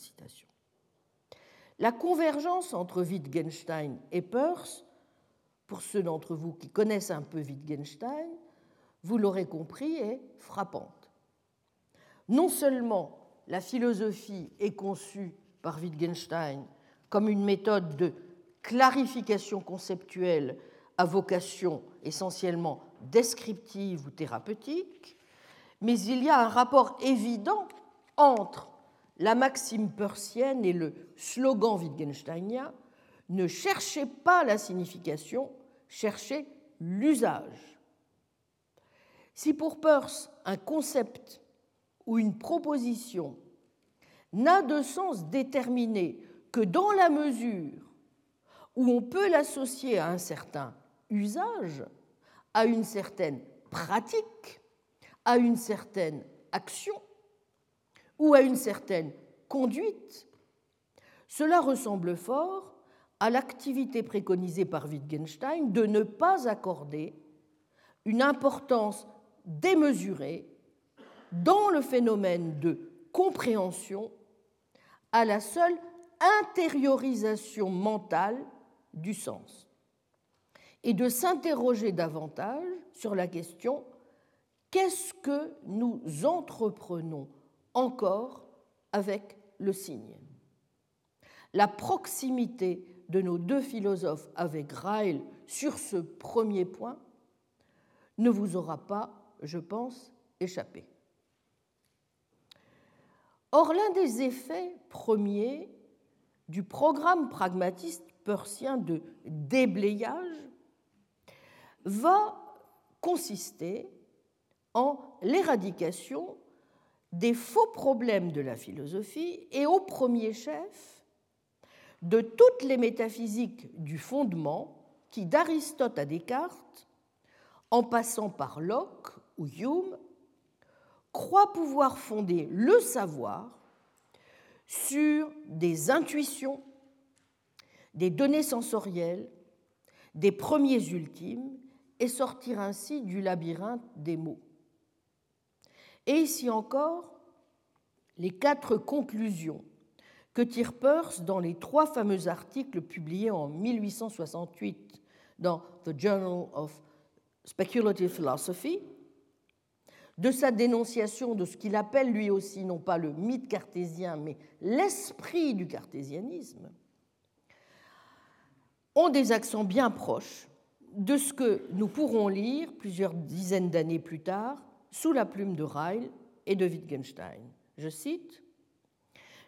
La convergence entre Wittgenstein et Peirce, pour ceux d'entre vous qui connaissent un peu Wittgenstein, vous l'aurez compris, est frappante. Non seulement la philosophie est conçue par Wittgenstein comme une méthode de clarification conceptuelle à vocation essentiellement descriptive ou thérapeutique, mais il y a un rapport évident entre la maxime persienne et le slogan wittgensteinien ne cherchez pas la signification, cherchez l'usage. Si pour Peirce un concept ou une proposition n'a de sens déterminé que dans la mesure où on peut l'associer à un certain usage, à une certaine pratique, à une certaine action ou à une certaine conduite, cela ressemble fort à l'activité préconisée par Wittgenstein de ne pas accorder une importance démesurée dans le phénomène de compréhension à la seule intériorisation mentale du sens et de s'interroger davantage sur la question qu'est-ce que nous entreprenons encore avec le signe La proximité de nos deux philosophes avec Ryle sur ce premier point ne vous aura pas, je pense, échappé. Or, l'un des effets premiers du programme pragmatiste persien de déblayage va consister en l'éradication des faux problèmes de la philosophie et au premier chef de toutes les métaphysiques du fondement qui, d'Aristote à Descartes, en passant par Locke ou Hume, croient pouvoir fonder le savoir sur des intuitions, des données sensorielles, des premiers ultimes, et sortir ainsi du labyrinthe des mots. Et ici encore, les quatre conclusions que tire Peirce dans les trois fameux articles publiés en 1868 dans The Journal of Speculative Philosophy, de sa dénonciation de ce qu'il appelle lui aussi non pas le mythe cartésien, mais l'esprit du cartésianisme, ont des accents bien proches de ce que nous pourrons lire plusieurs dizaines d'années plus tard sous la plume de Ryle et de Wittgenstein. Je cite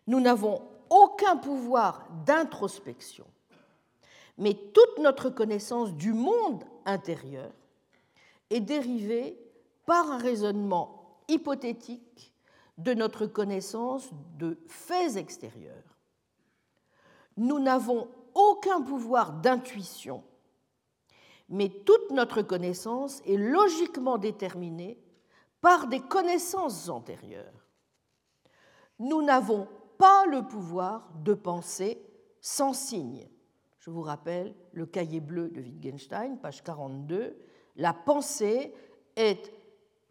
Nous n'avons aucun pouvoir d'introspection, mais toute notre connaissance du monde intérieur est dérivée par un raisonnement hypothétique de notre connaissance de faits extérieurs. Nous n'avons aucun pouvoir d'intuition, mais toute notre connaissance est logiquement déterminée par des connaissances antérieures. Nous n'avons pas le pouvoir de penser sans signe. Je vous rappelle le cahier bleu de Wittgenstein, page 42. La pensée est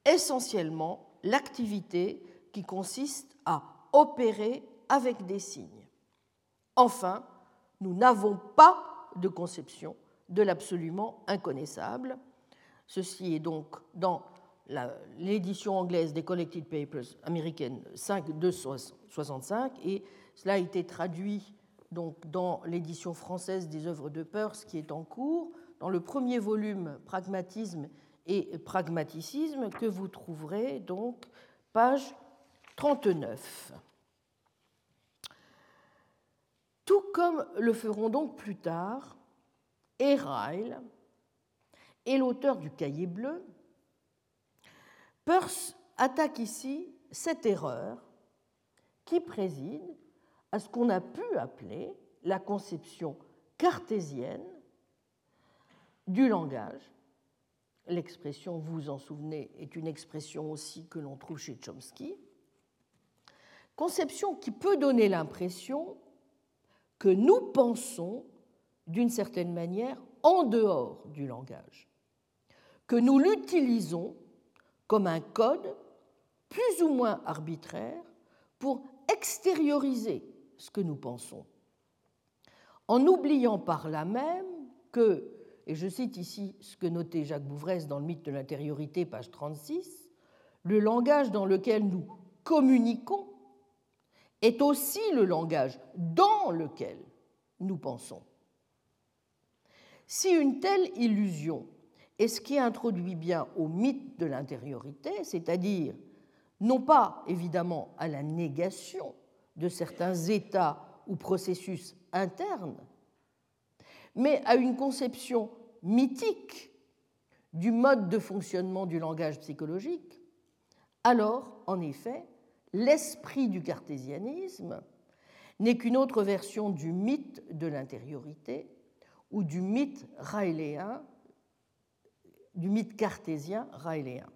essentiellement l'activité qui consiste à opérer avec des signes. Enfin, nous n'avons pas de conception de l'absolument inconnaissable. Ceci est donc dans l'édition anglaise des Collected Papers américaines 5.265 et cela a été traduit donc dans l'édition française des œuvres de Peirce qui est en cours. Dans le premier volume, Pragmatisme et pragmaticisme que vous trouverez donc page 39. Tout comme le feront donc plus tard Erail et l'auteur du cahier bleu, Peirce attaque ici cette erreur qui préside à ce qu'on a pu appeler la conception cartésienne du langage. L'expression, vous vous en souvenez, est une expression aussi que l'on trouve chez Chomsky. Conception qui peut donner l'impression que nous pensons d'une certaine manière en dehors du langage, que nous l'utilisons comme un code plus ou moins arbitraire pour extérioriser ce que nous pensons, en oubliant par là même que, et je cite ici ce que notait Jacques Bouvresse dans le mythe de l'intériorité, page 36, le langage dans lequel nous communiquons est aussi le langage dans lequel nous pensons. Si une telle illusion est ce qui introduit bien au mythe de l'intériorité, c'est-à-dire non pas évidemment à la négation de certains états ou processus internes, mais à une conception mythique du mode de fonctionnement du langage psychologique, alors, en effet, l'esprit du cartésianisme n'est qu'une autre version du mythe de l'intériorité ou du mythe raéléen, du mythe cartésien raéléen.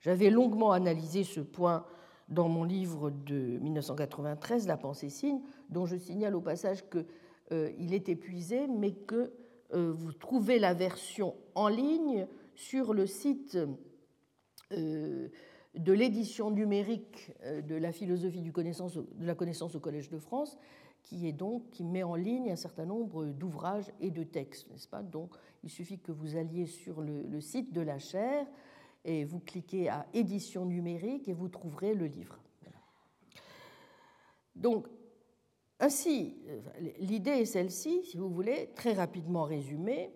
J'avais longuement analysé ce point dans mon livre de 1993, La pensée signe, dont je signale au passage qu'il euh, est épuisé, mais que euh, vous trouvez la version en ligne sur le site euh, de l'édition numérique de la philosophie de la connaissance au Collège de France, qui est donc qui met en ligne un certain nombre d'ouvrages et de textes, n'est-ce pas? Donc, il suffit que vous alliez sur le, site de la chaire et vous cliquez à édition numérique et vous trouverez le livre. Donc, ainsi, l'idée est celle-ci, si vous voulez, très rapidement résumée.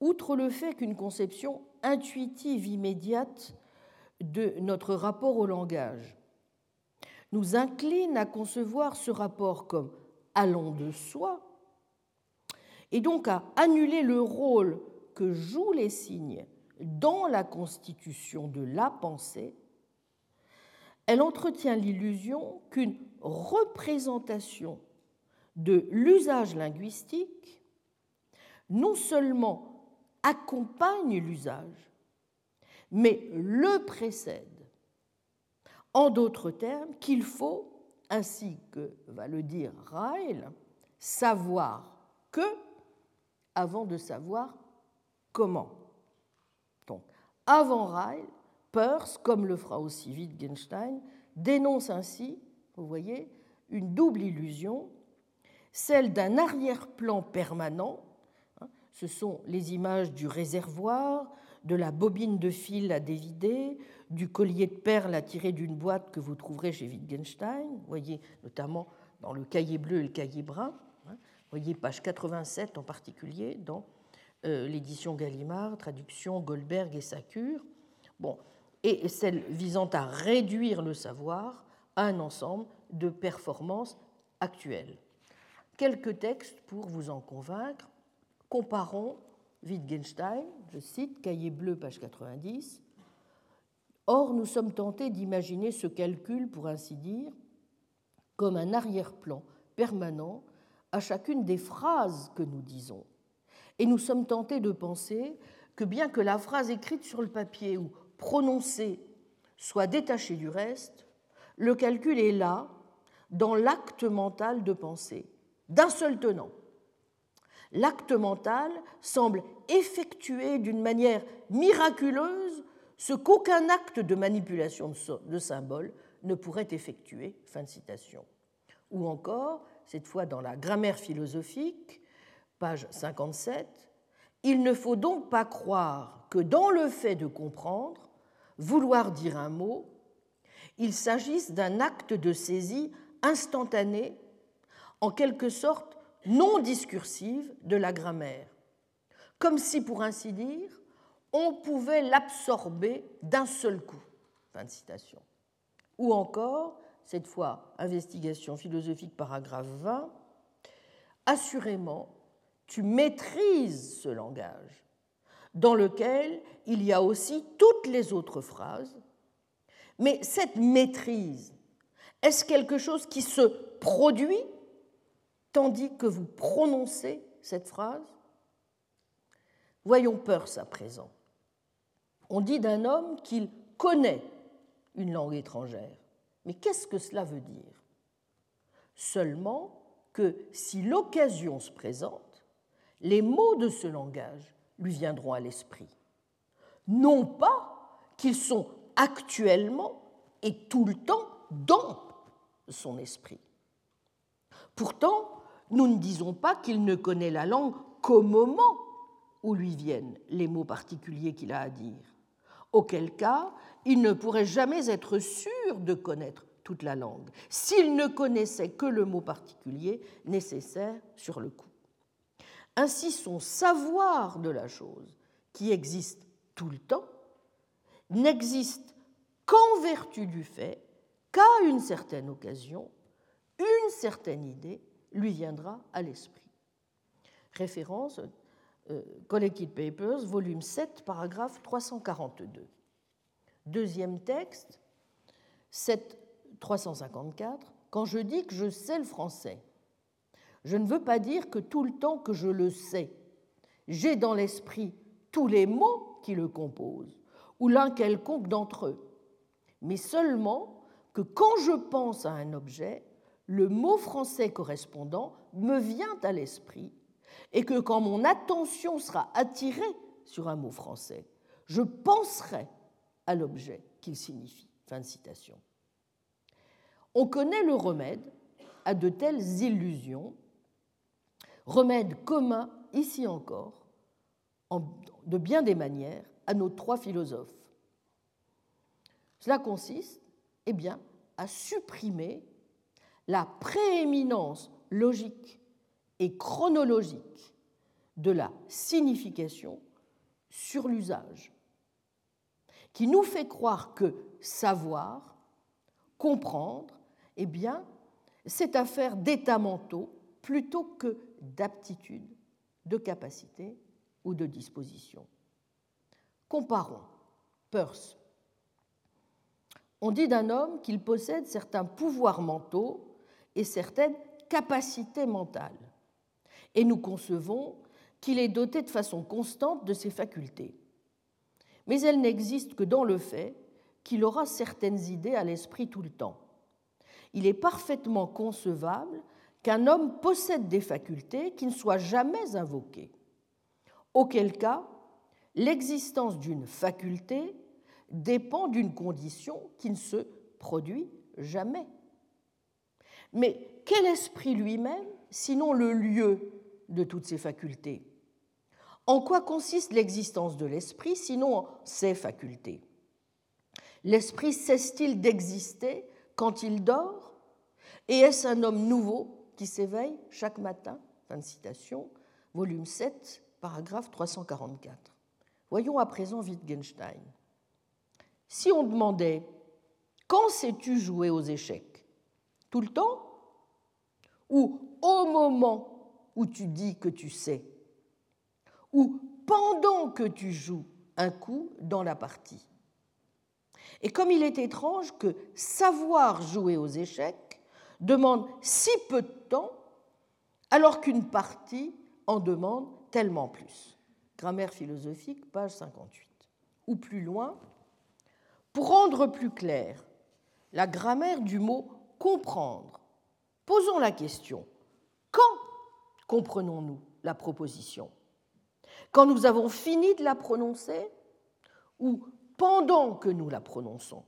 Outre le fait qu'une conception intuitive immédiate de notre rapport au langage nous incline à concevoir ce rapport comme allant de soi, et donc à annuler le rôle que jouent les signes dans la constitution de la pensée, elle entretient l'illusion qu'une représentation de l'usage linguistique non seulement accompagne l'usage, mais le précède. En d'autres termes, qu'il faut, ainsi que va le dire Ryle, savoir que avant de savoir comment. Avant Ryle, Peirce, comme le fera aussi Wittgenstein, dénonce ainsi, vous voyez, une double illusion, celle d'un arrière-plan permanent, hein, ce sont les images du réservoir, de la bobine de fil à dévider, du collier de perles à tirer d'une boîte que vous trouverez chez Wittgenstein, voyez notamment dans le cahier bleu et le cahier brun, voyez page 87 en particulier dans euh, l'édition Gallimard, traduction Goldberg et Sacure, bon, et celle visant à réduire le savoir à un ensemble de performances actuelles. Quelques textes pour vous en convaincre. Comparons Wittgenstein, je cite, cahier bleu, page 90. Or, nous sommes tentés d'imaginer ce calcul, pour ainsi dire, comme un arrière-plan permanent à chacune des phrases que nous disons et nous sommes tentés de penser que bien que la phrase écrite sur le papier ou prononcée soit détachée du reste, le calcul est là, dans l'acte mental de penser, d'un seul tenant. L'acte mental semble effectuer d'une manière miraculeuse ce qu'aucun acte de manipulation de symboles ne pourrait effectuer. Fin de citation. Ou encore, cette fois dans la grammaire philosophique, page 57, il ne faut donc pas croire que dans le fait de comprendre, vouloir dire un mot, il s'agisse d'un acte de saisie instantané, en quelque sorte non discursive de la grammaire, comme si, pour ainsi dire, on pouvait l'absorber d'un seul coup. Fin de citation. Ou encore, cette fois, investigation philosophique, paragraphe 20, assurément, tu maîtrises ce langage, dans lequel il y a aussi toutes les autres phrases, mais cette maîtrise, est-ce quelque chose qui se produit tandis que vous prononcez cette phrase? Voyons Peirce à présent. On dit d'un homme qu'il connaît une langue étrangère. Mais qu'est-ce que cela veut dire? Seulement que si l'occasion se présente, les mots de ce langage lui viendront à l'esprit. Non pas qu'ils sont actuellement et tout le temps dans son esprit. Pourtant, nous ne disons pas qu'il ne connaît la langue qu'au moment où lui viennent les mots particuliers qu'il a à dire auquel cas il ne pourrait jamais être sûr de connaître toute la langue, s'il ne connaissait que le mot particulier nécessaire sur le coup. Ainsi, son savoir de la chose, qui existe tout le temps, n'existe qu'en vertu du fait qu'à une certaine occasion, une certaine idée lui viendra à l'esprit. Référence Collected Papers, volume 7, paragraphe 342. Deuxième texte, 7, 354. Quand je dis que je sais le français, je ne veux pas dire que tout le temps que je le sais, j'ai dans l'esprit tous les mots qui le composent, ou l'un quelconque d'entre eux, mais seulement que quand je pense à un objet, le mot français correspondant me vient à l'esprit et que quand mon attention sera attirée sur un mot français, je penserai à l'objet qu'il signifie. Fin de citation. On connaît le remède à de telles illusions, remède commun ici encore, de bien des manières, à nos trois philosophes. Cela consiste eh bien, à supprimer la prééminence logique et chronologique de la signification sur l'usage, qui nous fait croire que savoir, comprendre, eh bien, c'est affaire d'états mentaux plutôt que d'aptitude, de capacité ou de disposition. Comparons Peirce. On dit d'un homme qu'il possède certains pouvoirs mentaux et certaines capacités mentales et nous concevons qu'il est doté de façon constante de ces facultés. Mais elles n'existent que dans le fait qu'il aura certaines idées à l'esprit tout le temps. Il est parfaitement concevable qu'un homme possède des facultés qui ne soient jamais invoquées, auquel cas l'existence d'une faculté dépend d'une condition qui ne se produit jamais. Mais quel esprit lui-même, sinon le lieu de toutes ces facultés. En quoi consiste l'existence de l'esprit sinon en ses facultés? L'esprit cesse-t-il d'exister quand il dort? Et est-ce un homme nouveau qui s'éveille chaque matin? Fin de citation, volume 7, paragraphe 344. Voyons à présent Wittgenstein. Si on demandait Quand sais-tu jouer aux échecs? Tout le temps? Ou au moment où tu dis que tu sais, ou pendant que tu joues un coup dans la partie. Et comme il est étrange que savoir jouer aux échecs demande si peu de temps, alors qu'une partie en demande tellement plus. Grammaire philosophique, page 58. Ou plus loin, pour rendre plus clair la grammaire du mot comprendre, posons la question comprenons-nous la proposition. Quand nous avons fini de la prononcer ou pendant que nous la prononçons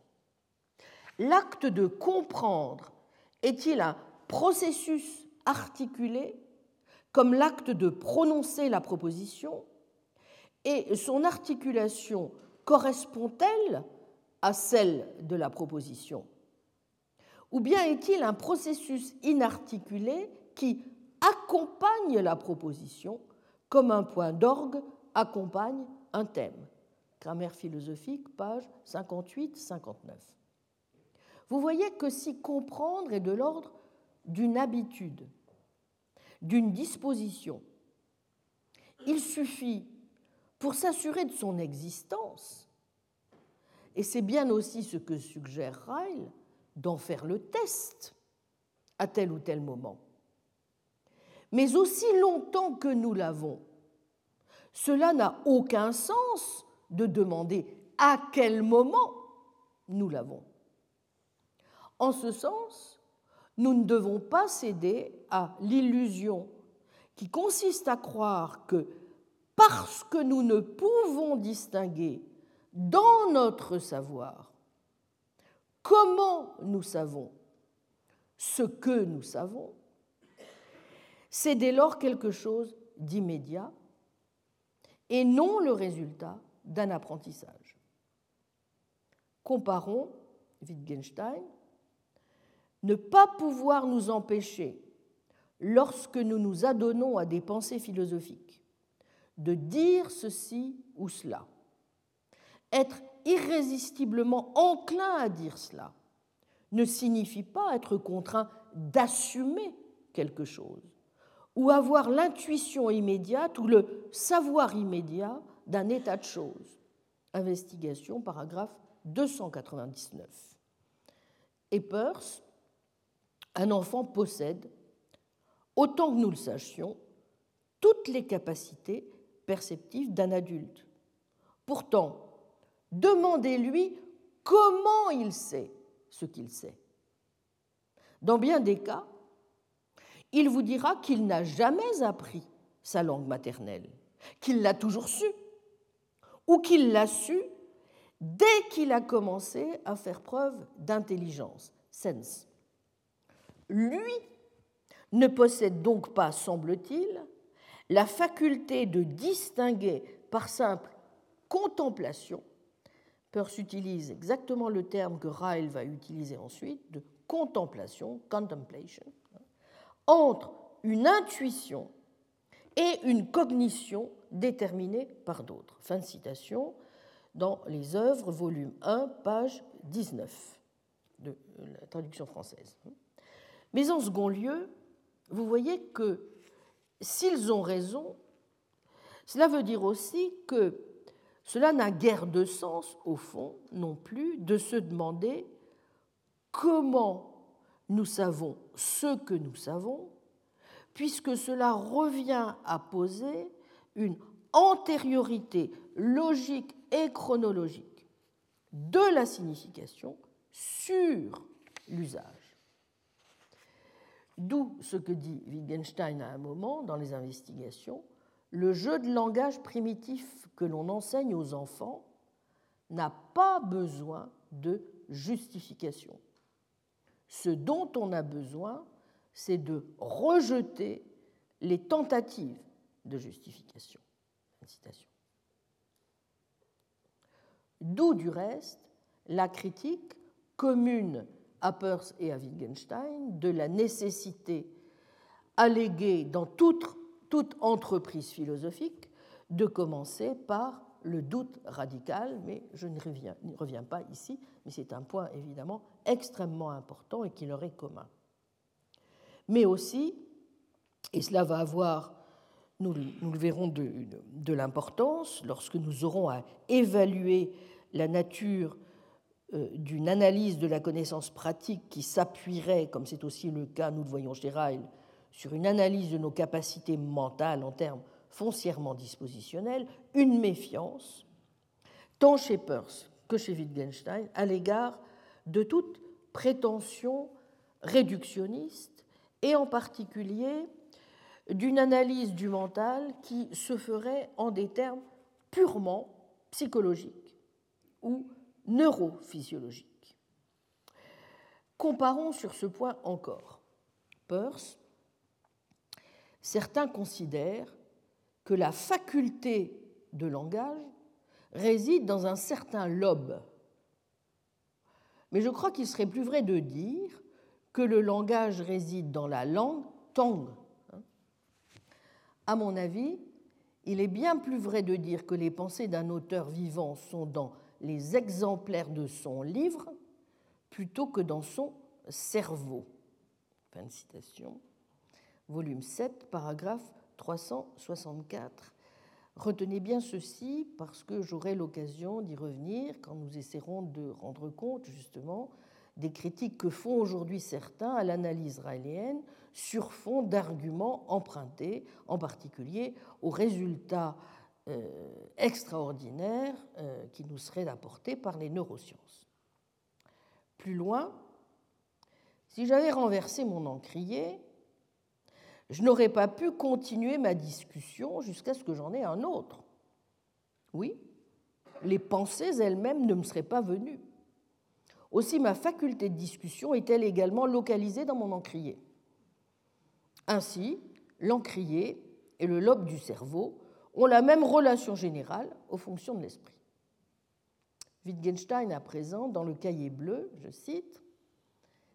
L'acte de comprendre est-il un processus articulé comme l'acte de prononcer la proposition et son articulation correspond-elle à celle de la proposition? Ou bien est-il un processus inarticulé qui, accompagne la proposition comme un point d'orgue accompagne un thème. Grammaire philosophique, page 58-59. Vous voyez que si comprendre est de l'ordre d'une habitude, d'une disposition, il suffit, pour s'assurer de son existence, et c'est bien aussi ce que suggère Ryle, d'en faire le test à tel ou tel moment. Mais aussi longtemps que nous l'avons, cela n'a aucun sens de demander à quel moment nous l'avons. En ce sens, nous ne devons pas céder à l'illusion qui consiste à croire que parce que nous ne pouvons distinguer dans notre savoir comment nous savons ce que nous savons, c'est dès lors quelque chose d'immédiat et non le résultat d'un apprentissage. Comparons Wittgenstein, ne pas pouvoir nous empêcher, lorsque nous nous adonnons à des pensées philosophiques, de dire ceci ou cela, être irrésistiblement enclin à dire cela, ne signifie pas être contraint d'assumer quelque chose ou avoir l'intuition immédiate ou le savoir immédiat d'un état de choses. Investigation, paragraphe 299. Et Peirce, un enfant possède, autant que nous le sachions, toutes les capacités perceptives d'un adulte. Pourtant, demandez-lui comment il sait ce qu'il sait. Dans bien des cas, il vous dira qu'il n'a jamais appris sa langue maternelle, qu'il l'a toujours su, ou qu'il l'a su dès qu'il a commencé à faire preuve d'intelligence, sense. Lui ne possède donc pas, semble-t-il, la faculté de distinguer par simple contemplation Peirce utilise exactement le terme que Ryle va utiliser ensuite, de contemplation, contemplation, entre une intuition et une cognition déterminée par d'autres. Fin de citation dans les œuvres, volume 1, page 19 de la traduction française. Mais en second lieu, vous voyez que s'ils ont raison, cela veut dire aussi que cela n'a guère de sens, au fond, non plus, de se demander comment nous savons ce que nous savons, puisque cela revient à poser une antériorité logique et chronologique de la signification sur l'usage. D'où ce que dit Wittgenstein à un moment dans les investigations, le jeu de langage primitif que l'on enseigne aux enfants n'a pas besoin de justification. Ce dont on a besoin, c'est de rejeter les tentatives de justification. D'où du reste la critique commune à Peirce et à Wittgenstein de la nécessité alléguée dans toute toute entreprise philosophique de commencer par le doute radical, mais je n'y reviens, pas ici, mais c'est un point évidemment extrêmement important et qui leur est commun. Mais aussi, et cela va avoir, nous, le verrons, de, de l'importance lorsque nous aurons à évaluer la nature euh, d'une analyse de la connaissance pratique qui s'appuierait, comme c'est aussi le cas, nous le voyons chez Ryle, sur une analyse de nos capacités mentales en termes foncièrement dispositionnels, une méfiance, tant chez Peirce que chez Wittgenstein, à l'égard de toute prétention réductionniste et en particulier d'une analyse du mental qui se ferait en des termes purement psychologiques ou neurophysiologiques. Comparons sur ce point encore. Peirce certains considèrent que la faculté de langage réside dans un certain lobe. Mais je crois qu'il serait plus vrai de dire que le langage réside dans la langue tongue. À mon avis, il est bien plus vrai de dire que les pensées d'un auteur vivant sont dans les exemplaires de son livre plutôt que dans son cerveau. Fin de citation. Volume 7, paragraphe 364. Retenez bien ceci parce que j'aurai l'occasion d'y revenir quand nous essaierons de rendre compte justement des critiques que font aujourd'hui certains à l'analyse raélienne sur fond d'arguments empruntés, en particulier aux résultats euh, extraordinaires euh, qui nous seraient apportés par les neurosciences. Plus loin, si j'avais renversé mon encrier, je n'aurais pas pu continuer ma discussion jusqu'à ce que j'en ai un autre. Oui, les pensées elles-mêmes ne me seraient pas venues. Aussi, ma faculté de discussion est-elle également localisée dans mon encrier. Ainsi, l'encrier et le lobe du cerveau ont la même relation générale aux fonctions de l'esprit. Wittgenstein, à présent, dans le cahier bleu, je cite,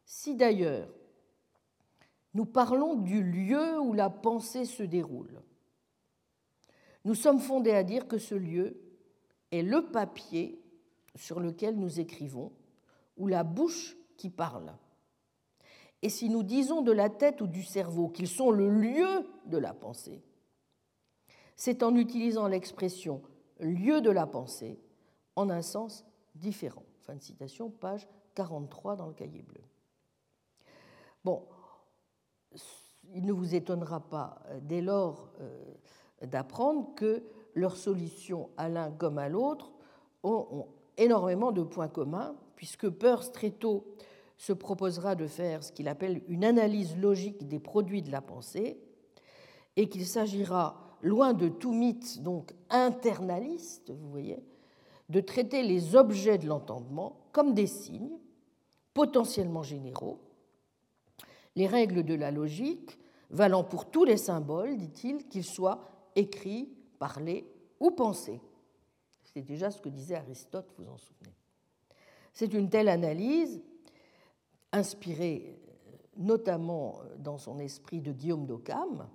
Si d'ailleurs nous parlons du lieu où la pensée se déroule, nous sommes fondés à dire que ce lieu est le papier sur lequel nous écrivons, ou la bouche qui parle. Et si nous disons de la tête ou du cerveau qu'ils sont le lieu de la pensée, c'est en utilisant l'expression lieu de la pensée en un sens différent. Fin de citation, page 43 dans le cahier bleu. Bon, il ne vous étonnera pas euh, dès lors euh, d'apprendre que leurs solutions à l'un comme à l'autre ont, énormément de points communs, puisque Peirce très tôt se proposera de faire ce qu'il appelle une analyse logique des produits de la pensée, et qu'il s'agira loin de tout mythe donc internaliste, vous voyez, de traiter les objets de l'entendement comme des signes potentiellement généraux, les règles de la logique valant pour tous les symboles, dit-il, qu'ils soient écrits, parlés ou pensés. C'est déjà ce que disait Aristote, vous en souvenez. C'est une telle analyse, inspirée notamment dans son esprit de Guillaume d'Occam,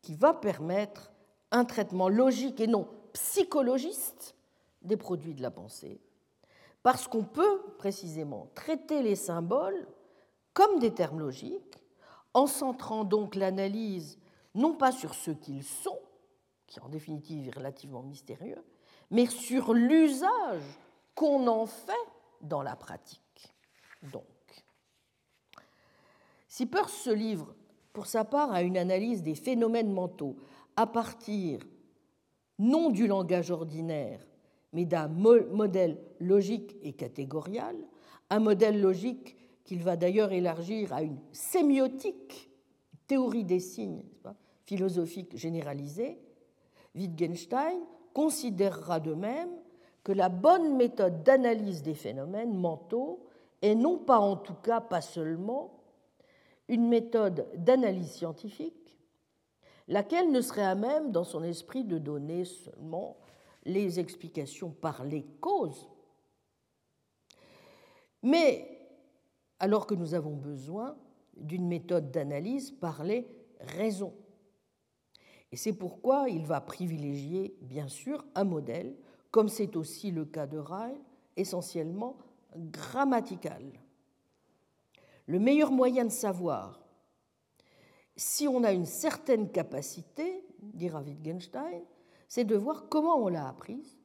qui va permettre un traitement logique et non psychologiste des produits de la pensée, parce qu'on peut précisément traiter les symboles comme des termes logiques, en centrant donc l'analyse non pas sur ce qu'ils sont, qui en définitive est relativement mystérieux, mais sur l'usage qu'on en fait dans la pratique. Donc, si Peirce se livre pour sa part à une analyse des phénomènes mentaux à partir non du langage ordinaire, mais d'un modèle logique et catégorial, un modèle logique qu'il va d'ailleurs élargir à une sémiotique, théorie des signes philosophique généralisée, Wittgenstein considérera de même que la bonne méthode d'analyse des phénomènes mentaux est non pas en tout cas, pas seulement, une méthode d'analyse scientifique, laquelle ne serait à même, dans son esprit, de donner seulement les explications par les causes, mais alors que nous avons besoin d'une méthode d'analyse par les raisons. Et c'est pourquoi il va privilégier, bien sûr, un modèle, comme c'est aussi le cas de Ryle, essentiellement grammatical le meilleur moyen de savoir si on a une certaine capacité, dira Wittgenstein, c'est de voir comment on l'a apprise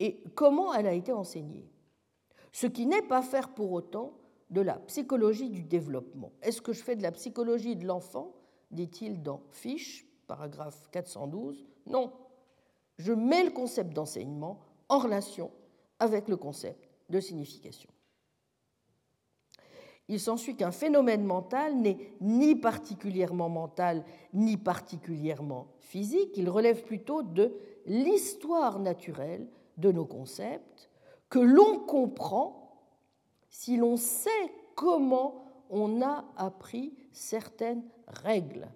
et comment elle a été enseignée. Ce qui n'est pas faire pour autant de la psychologie du développement. Est-ce que je fais de la psychologie de l'enfant dit-il dans Fiche, paragraphe 412. Non, je mets le concept d'enseignement en relation avec le concept de signification il s'ensuit qu'un phénomène mental n'est ni particulièrement mental ni particulièrement physique, il relève plutôt de l'histoire naturelle de nos concepts que l'on comprend si l'on sait comment on a appris certaines règles.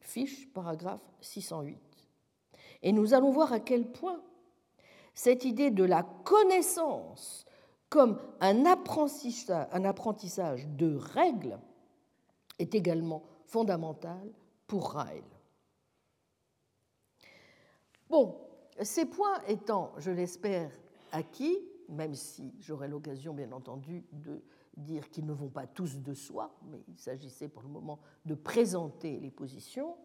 Fiche, paragraphe 608. Et nous allons voir à quel point cette idée de la connaissance comme un apprentissage, de règles est également fondamental pour Ryle. Bon, ces points étant, je l'espère, acquis, même si j'aurai l'occasion, bien entendu, de dire qu'ils ne vont pas tous de soi, mais il s'agissait pour le moment de présenter les positions,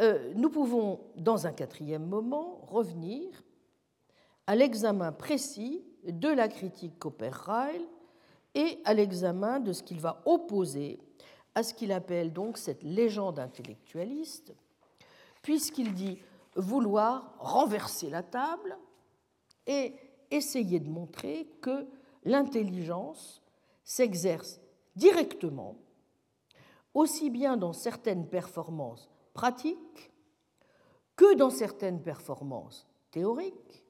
euh, nous pouvons, dans un quatrième moment, revenir à l'examen précis de la critique qu'opère et à l'examen de ce qu'il va opposer à ce qu'il appelle donc cette légende intellectualiste, puisqu'il dit vouloir renverser la table et essayer de montrer que l'intelligence s'exerce directement, aussi bien dans certaines performances pratiques que dans certaines performances théoriques,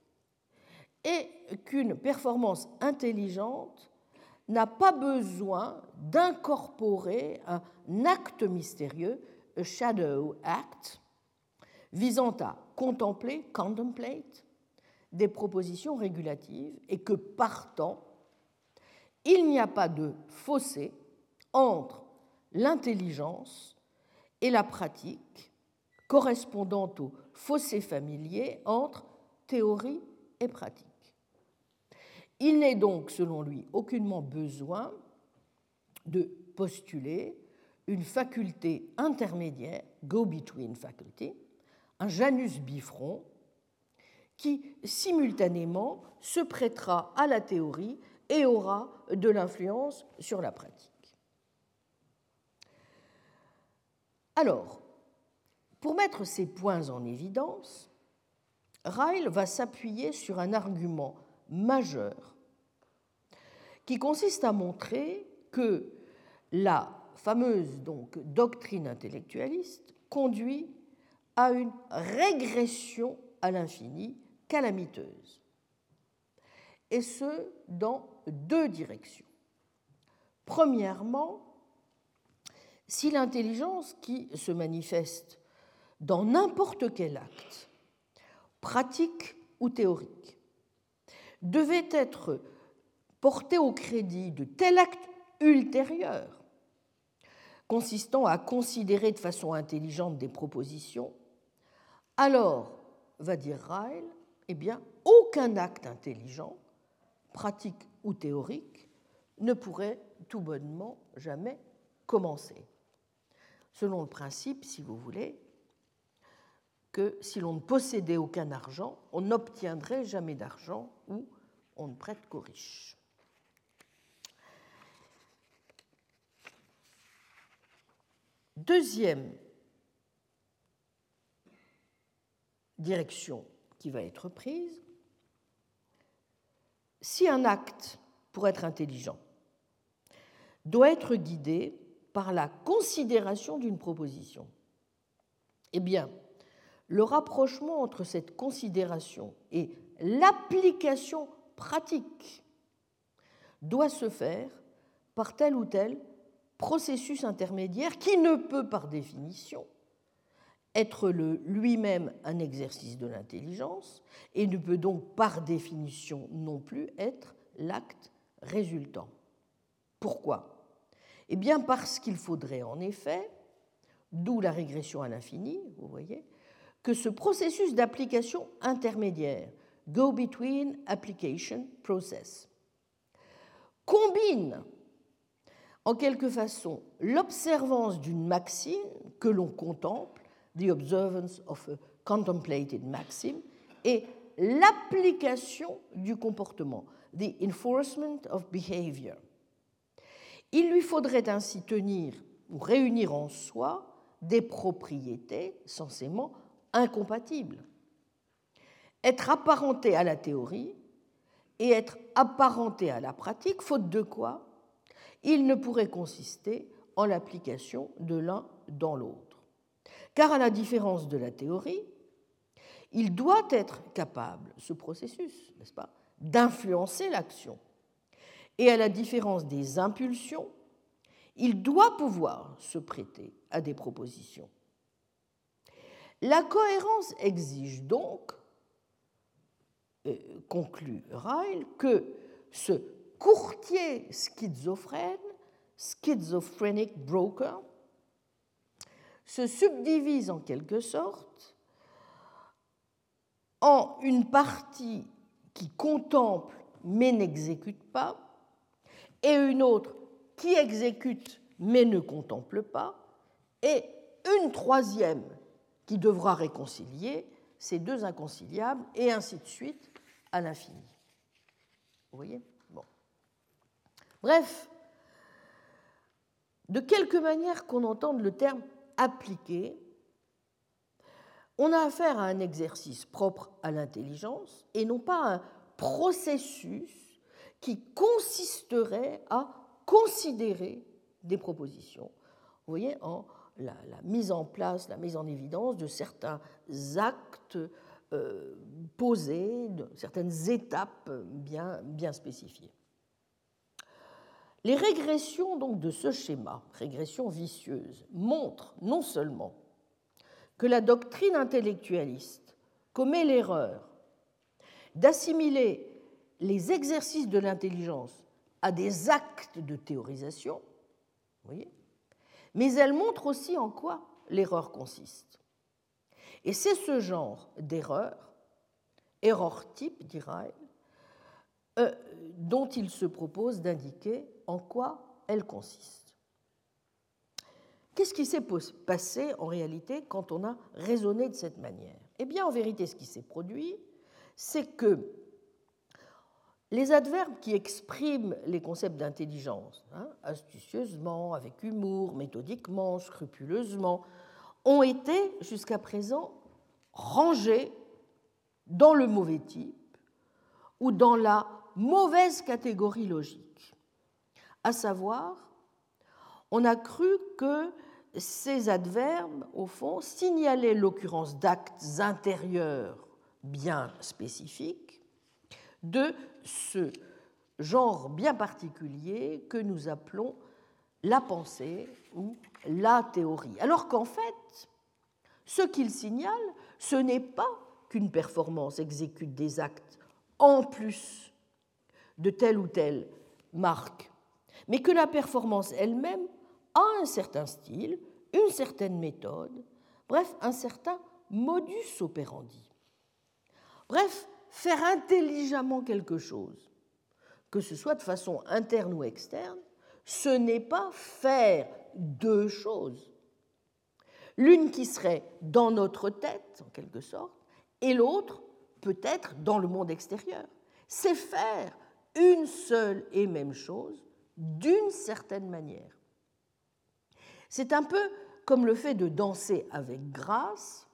et qu'une performance intelligente n'a pas besoin d'incorporer un acte mystérieux, a shadow act, visant à contempler, contemplate, des propositions régulatives et que partant, il n'y a pas de fossé entre l'intelligence et la pratique correspondant au fossé familier entre théorie et pratique. Il n'est donc, selon lui, aucunement besoin de postuler une faculté intermédiaire, go-between faculty, un Janus bifront, qui simultanément se prêtera à la théorie et aura de l'influence sur la pratique. Alors, pour mettre ces points en évidence, Ryle va s'appuyer sur un argument majeur qui consiste à montrer que la fameuse donc, doctrine intellectualiste conduit à une régression à l'infini calamiteuse, et ce, dans deux directions. Premièrement, si l'intelligence qui se manifeste dans n'importe quel acte, pratique ou théorique, devait être portée au crédit de tel acte ultérieur, consistant à considérer de façon intelligente des propositions, alors, va dire Ryle, eh bien, aucun acte intelligent, pratique ou théorique, ne pourrait tout bonnement jamais commencer. Selon le principe, si vous voulez, que si l'on ne possédait aucun argent, on n'obtiendrait jamais d'argent ou on ne prête qu'aux riches. Deuxième direction qui va être prise, si un acte, pour être intelligent, doit être guidé par la considération d'une proposition, eh bien, le rapprochement entre cette considération et l'application pratique doit se faire par tel ou tel processus intermédiaire qui ne peut par définition être lui-même un exercice de l'intelligence et ne peut donc par définition non plus être l'acte résultant. Pourquoi? Eh bien parce qu'il faudrait en effet, d'où la régression à l'infini, vous voyez, que ce processus d'application intermédiaire, go-between application process, combine en quelque façon l'observance d'une maxime que l'on contemple the observance of a contemplated maxim, et l'application du comportement, the enforcement of behavior. Il lui faudrait ainsi tenir ou réunir en soi des propriétés censément incompatibles. Être apparenté à la théorie et être apparenté à la pratique, faute de quoi il ne pourrait consister en l'application de l'un dans l'autre car à la différence de la théorie, il doit être capable, ce processus, n'est-ce pas, d'influencer l'action. Et à la différence des impulsions, il doit pouvoir se prêter à des propositions. La cohérence exige donc, euh, conclut Ryle, que ce courtier schizophrène, schizophrenic broker, se subdivise en quelque sorte en une partie qui contemple mais n'exécute pas, et une autre qui exécute mais ne contemple pas, et une troisième qui devra réconcilier ces deux inconciliables, et ainsi de suite à l'infini. Vous voyez? Bon. Bref, de quelque manière qu'on entende le terme appliqué, on a affaire à un exercice propre à l'intelligence et non pas à un processus qui consisterait à considérer des propositions. Vous voyez, en la, mise en place, la mise en évidence de certains actes euh, posés, de certaines étapes bien spécifiées. Les régressions donc de ce schéma, régression vicieuse, montrent non seulement que la doctrine intellectualiste commet l'erreur d'assimiler les exercices de l'intelligence à des actes de théorisation, mais elle montre aussi en quoi l'erreur consiste. Et c'est ce genre d'erreur, erreur type, dira-elle, euh, dont il se propose d'indiquer en quoi elle consiste. Qu'est-ce qui s'est passé en réalité quand on a raisonné de cette manière? Eh bien, en vérité, ce qui s'est produit, c'est que les adverbes qui expriment les concepts d'intelligence, hein, astucieusement, avec humour, méthodiquement, scrupuleusement, ont été jusqu'à présent rangés dans le mauvais type ou dans la mauvaise catégorie logique à savoir, on a cru que ces adverbes, au fond, signalaient l'occurrence d'actes intérieurs bien spécifiques de ce genre bien particulier que nous appelons la pensée ou la théorie. Alors qu'en fait, ce qu'il signale, ce n'est pas qu'une performance exécute des actes en plus de telle ou telle marque mais que la performance elle-même a un certain style, une certaine méthode, bref, un certain modus operandi. Bref, faire intelligemment quelque chose, que ce soit de façon interne ou externe, ce n'est pas faire deux choses. L'une qui serait dans notre tête, en quelque sorte, et l'autre peut-être dans le monde extérieur. C'est faire une seule et même chose d'une certaine manière. C'est un peu comme le fait de danser avec grâce,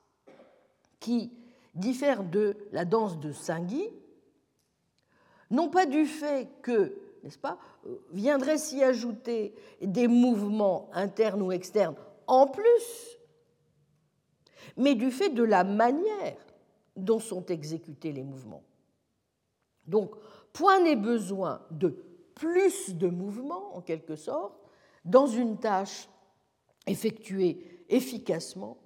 qui diffère de la danse de Saint-Guy, non pas du fait que, n'est-ce pas, viendraient s'y ajouter des mouvements internes ou externes en plus, mais du fait de la manière dont sont exécutés les mouvements. Donc, point n'est besoin de plus de mouvement, en quelque sorte, dans une tâche effectuée efficacement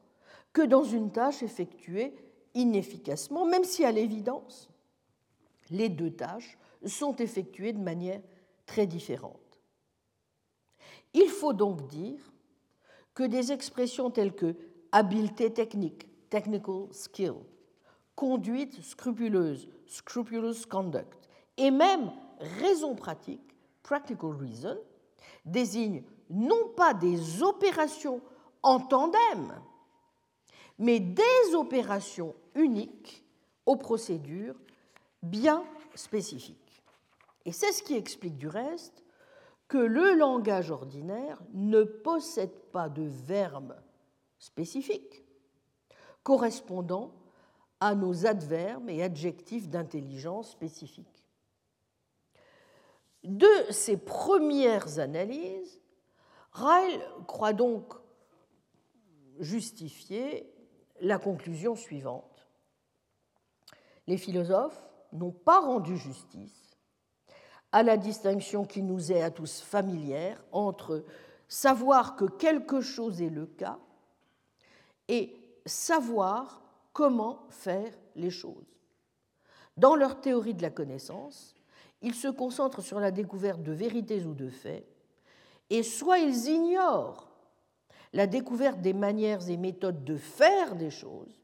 que dans une tâche effectuée inefficacement, même si à l'évidence, les deux tâches sont effectuées de manière très différente. Il faut donc dire que des expressions telles que habileté technique, technical skill, conduite scrupuleuse, scrupulous conduct, et même raison pratique, practical reason, désigne non pas des opérations en tandem, mais des opérations uniques aux procédures bien spécifiques. Et c'est ce qui explique du reste que le langage ordinaire ne possède pas de verbes spécifiques correspondant à nos adverbes et adjectifs d'intelligence spécifiques. De ces premières analyses, Ryle croit donc justifier la conclusion suivante. Les philosophes n'ont pas rendu justice à la distinction qui nous est à tous familière entre savoir que quelque chose est le cas et savoir comment faire les choses. Dans leur théorie de la connaissance, ils se concentrent sur la découverte de vérités ou de faits, et soit ils ignorent la découverte des manières et méthodes de faire des choses,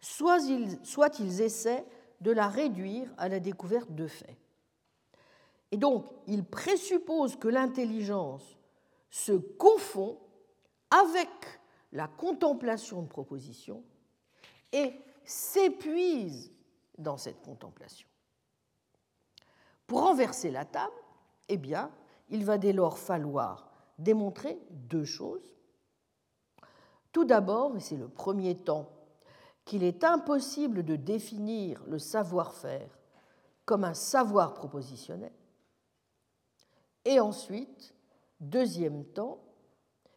soit ils, soit ils essaient de la réduire à la découverte de faits. Et donc, il présuppose que l'intelligence se confond avec la contemplation de propositions et s'épuise dans cette contemplation. Pour renverser la table, eh bien, il va dès lors falloir démontrer deux choses. Tout d'abord, et c'est le premier temps, qu'il est impossible de définir le savoir-faire comme un savoir propositionnel. Et ensuite, deuxième temps,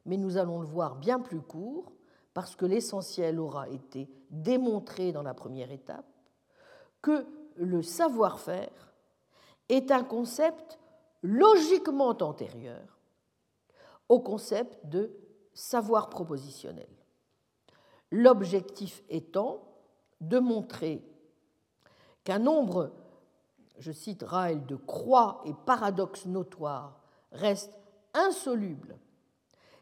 mais nous allons le voir bien plus court, parce que l'essentiel aura été démontré dans la première étape, que le savoir-faire est un concept logiquement antérieur au concept de savoir propositionnel. L'objectif étant de montrer qu'un nombre, je cite Ryle, de croix et paradoxes notoires reste insoluble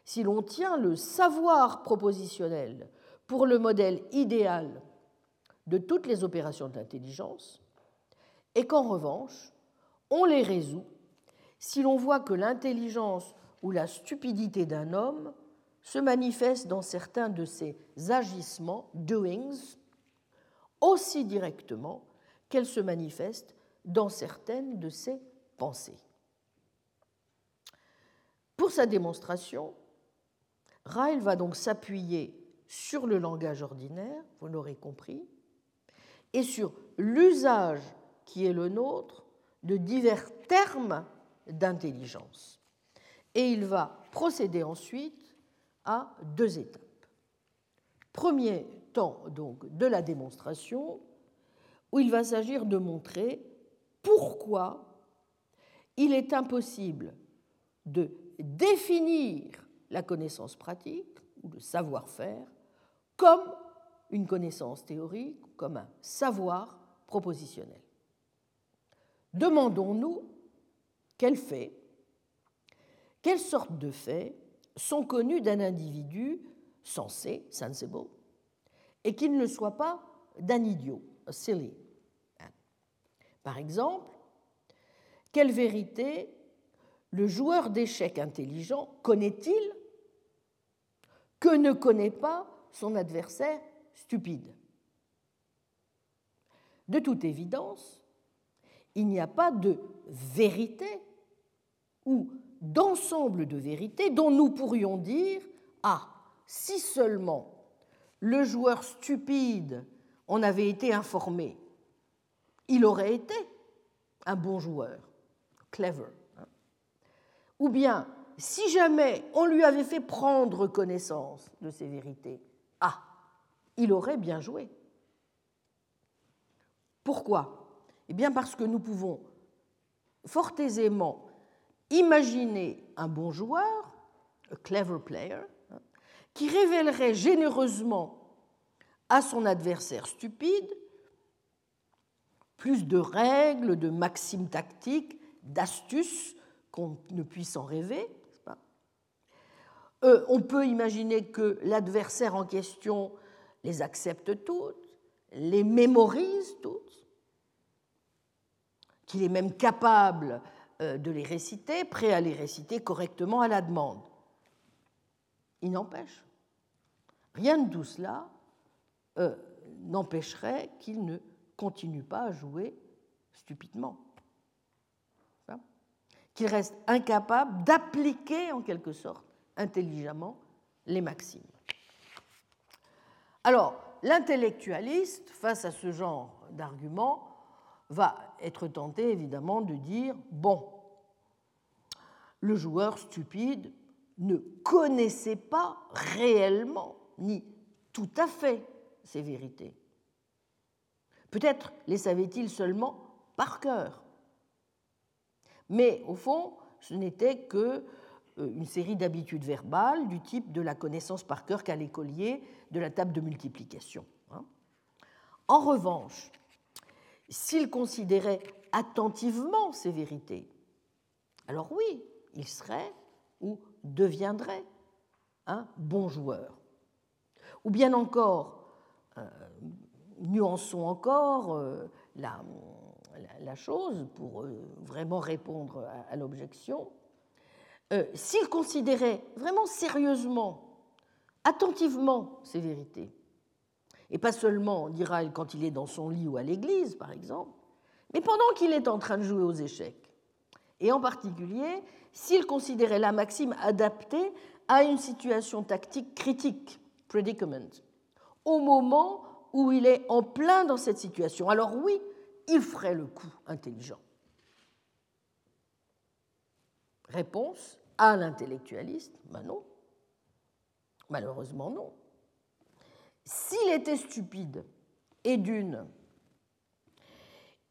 si l'on tient le savoir propositionnel pour le modèle idéal de toutes les opérations d'intelligence, et qu'en revanche, on les résout si l'on voit que l'intelligence ou la stupidité d'un homme se manifeste dans certains de ses agissements, doings, aussi directement qu'elle se manifeste dans certaines de ses pensées. Pour sa démonstration, Ryle va donc s'appuyer sur le langage ordinaire, vous l'aurez compris, et sur l'usage qui est le nôtre de divers termes d'intelligence. Et il va procéder ensuite à deux étapes. Premier temps donc de la démonstration, où il va s'agir de montrer pourquoi il est impossible de définir la connaissance pratique ou le savoir-faire comme une connaissance théorique, comme un savoir propositionnel. Demandons-nous quels faits, quelles sortes de faits sont connus d'un individu sensé, sensible, et qui ne soit pas d'un idiot, silly. Par exemple, quelle vérité le joueur d'échecs intelligent connaît-il que ne connaît pas son adversaire stupide? De toute évidence, il n'y a pas de vérité ou d'ensemble de vérités dont nous pourrions dire Ah, si seulement le joueur stupide en avait été informé, il aurait été un bon joueur, clever. Ou bien, si jamais on lui avait fait prendre connaissance de ces vérités, ah, il aurait bien joué. Pourquoi? Eh bien parce que nous pouvons fort aisément imaginer un bon joueur, a clever player, hein, qui révélerait généreusement à son adversaire stupide plus de règles, de maximes tactiques, d'astuces qu'on ne puisse en rêver. Euh, on peut imaginer que l'adversaire en question les accepte toutes, les mémorise toutes, qu'il est même capable euh, de les réciter, prêt à les réciter correctement à la demande. Il n'empêche, rien de tout cela euh, n'empêcherait qu'il ne continue pas à jouer stupidement. Qu'il reste incapable d'appliquer en quelque sorte intelligemment les maximes. Alors, l'intellectualiste, face à ce genre d'argument, va être tenté évidemment de dire, bon, le joueur stupide ne connaissait pas réellement, ni tout à fait, ces vérités. Peut-être les savait-il seulement par cœur. Mais au fond, ce n'était que euh, une série d'habitudes verbales du type de la connaissance par cœur qu'à l'écolier de la table de multiplication. Hein. En revanche, s'il considérait attentivement ces vérités, alors oui, il serait ou deviendrait un bon joueur. Ou bien encore, euh, nuançons encore euh, la, chose pour euh, vraiment répondre à, l'objection. S'il considérait vraiment sérieusement, attentivement ces vérités, et pas seulement, dira-il, quand il est dans son lit ou à l'église, par exemple, mais pendant qu'il est en train de jouer aux échecs, et en particulier s'il considérait la maxime adaptée à une situation tactique critique, predicament, au moment où il est en plein dans cette situation. Alors oui, il ferait le coup intelligent. Réponse à l'intellectualiste, ben non. Malheureusement non. S'il était stupide, et d'une,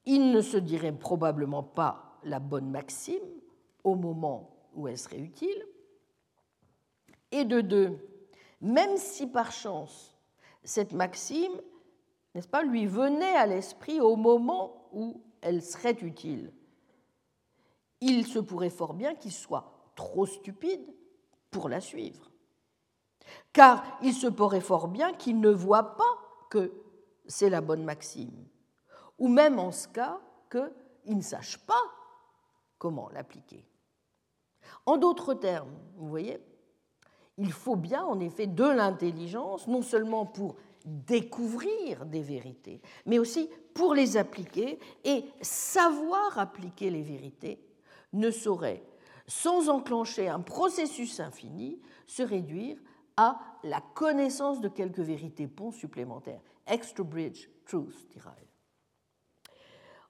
il ne se dirait probablement pas la bonne maxime au moment où elle serait utile, et de deux, même si par chance cette maxime, n'est-ce pas, lui venait à l'esprit au moment où elle serait utile, il se pourrait fort bien qu'il soit trop stupide pour la suivre. Car il se pourrait fort bien qu'il ne voit pas que c'est la bonne maxime, ou même en ce cas qu'il ne sache pas comment l'appliquer. En d'autres termes, vous voyez, il faut bien en effet de l'intelligence, non seulement pour découvrir des vérités, mais aussi pour les appliquer, et savoir appliquer les vérités ne saurait, sans enclencher un processus infini, se réduire à la connaissance de quelques vérités ponts supplémentaires. Extra bridge truth, dira-elle.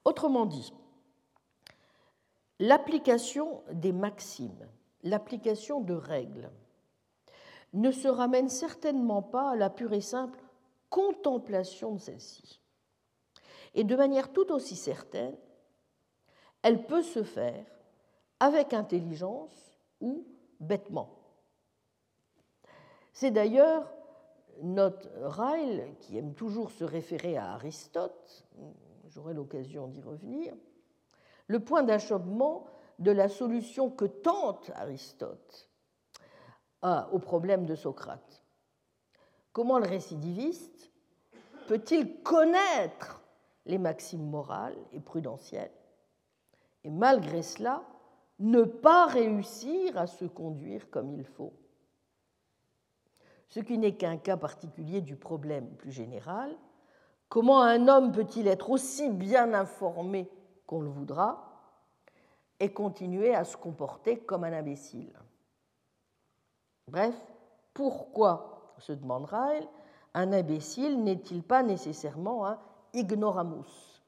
Autrement dit, l'application des maximes, l'application de règles, ne se ramène certainement pas à la pure et simple contemplation de celle-ci. Et de manière tout aussi certaine, elle peut se faire avec intelligence ou bêtement. C'est d'ailleurs notre Ryle, qui aime toujours se référer à Aristote, j'aurai l'occasion d'y revenir, le point d'achoppement de la solution que tente Aristote au problème de Socrate. Comment le récidiviste peut-il connaître les maximes morales et prudentielles et malgré cela ne pas réussir à se conduire comme il faut? Ce qui n'est qu'un cas particulier du problème plus général. Comment un homme peut-il être aussi bien informé qu'on le voudra et continuer à se comporter comme un imbécile? Bref, pourquoi, se demandera-elle, un imbécile n'est-il pas nécessairement un ignoramus?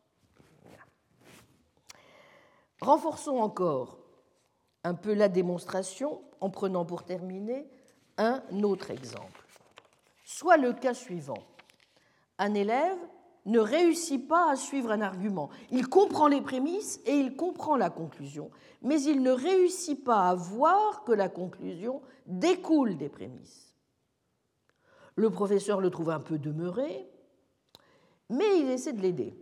Renforçons encore un peu la démonstration en prenant pour terminer un autre exemple. Soit le cas suivant. Un élève ne réussit pas à suivre un argument. Il comprend les prémices et il comprend la conclusion, mais il ne réussit pas à voir que la conclusion découle des prémices. Le professeur le trouve un peu demeuré, mais il essaie de l'aider.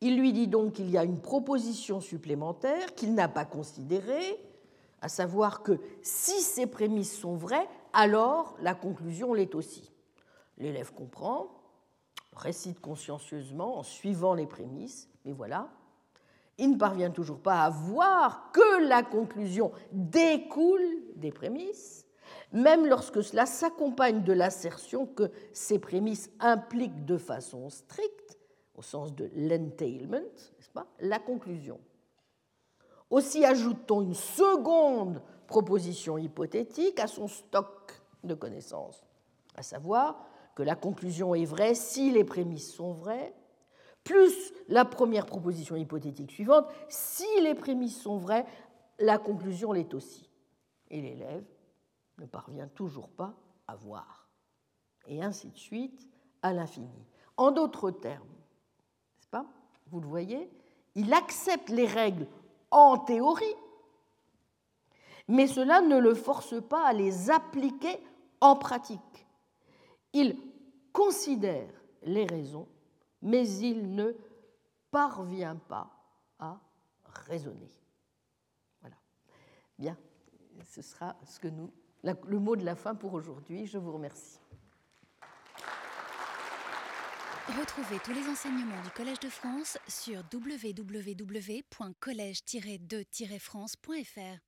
Il lui dit donc qu'il y a une proposition supplémentaire qu'il n'a pas considérée, à savoir que si ces prémices sont vraies, alors la conclusion l'est aussi. L'élève comprend, récite consciencieusement en suivant les prémices, mais voilà, il ne parvient toujours pas à voir que la conclusion découle des prémices, même lorsque cela s'accompagne de l'assertion que ces prémices impliquent de façon stricte, au sens de l'entailment, la conclusion. Aussi ajoute-t-on une seconde proposition hypothétique à son stock de connaissances, à savoir que la conclusion est vraie si les prémices sont vraies, plus la première proposition hypothétique suivante, si les prémices sont vraies, la conclusion l'est aussi. Et l'élève ne parvient toujours pas à voir. Et ainsi de suite à l'infini. En d'autres termes, n'est-ce pas? Vous le voyez, il accepte les règles en théorie, mais cela ne le force pas à les appliquer en pratique. Il considère les raisons, mais il ne parvient pas à raisonner. Voilà. Bien, ce sera ce que nous, le mot de la fin pour aujourd'hui. Je vous remercie. Retrouvez tous les enseignements du Collège de France sur www.colège-2-france.fr.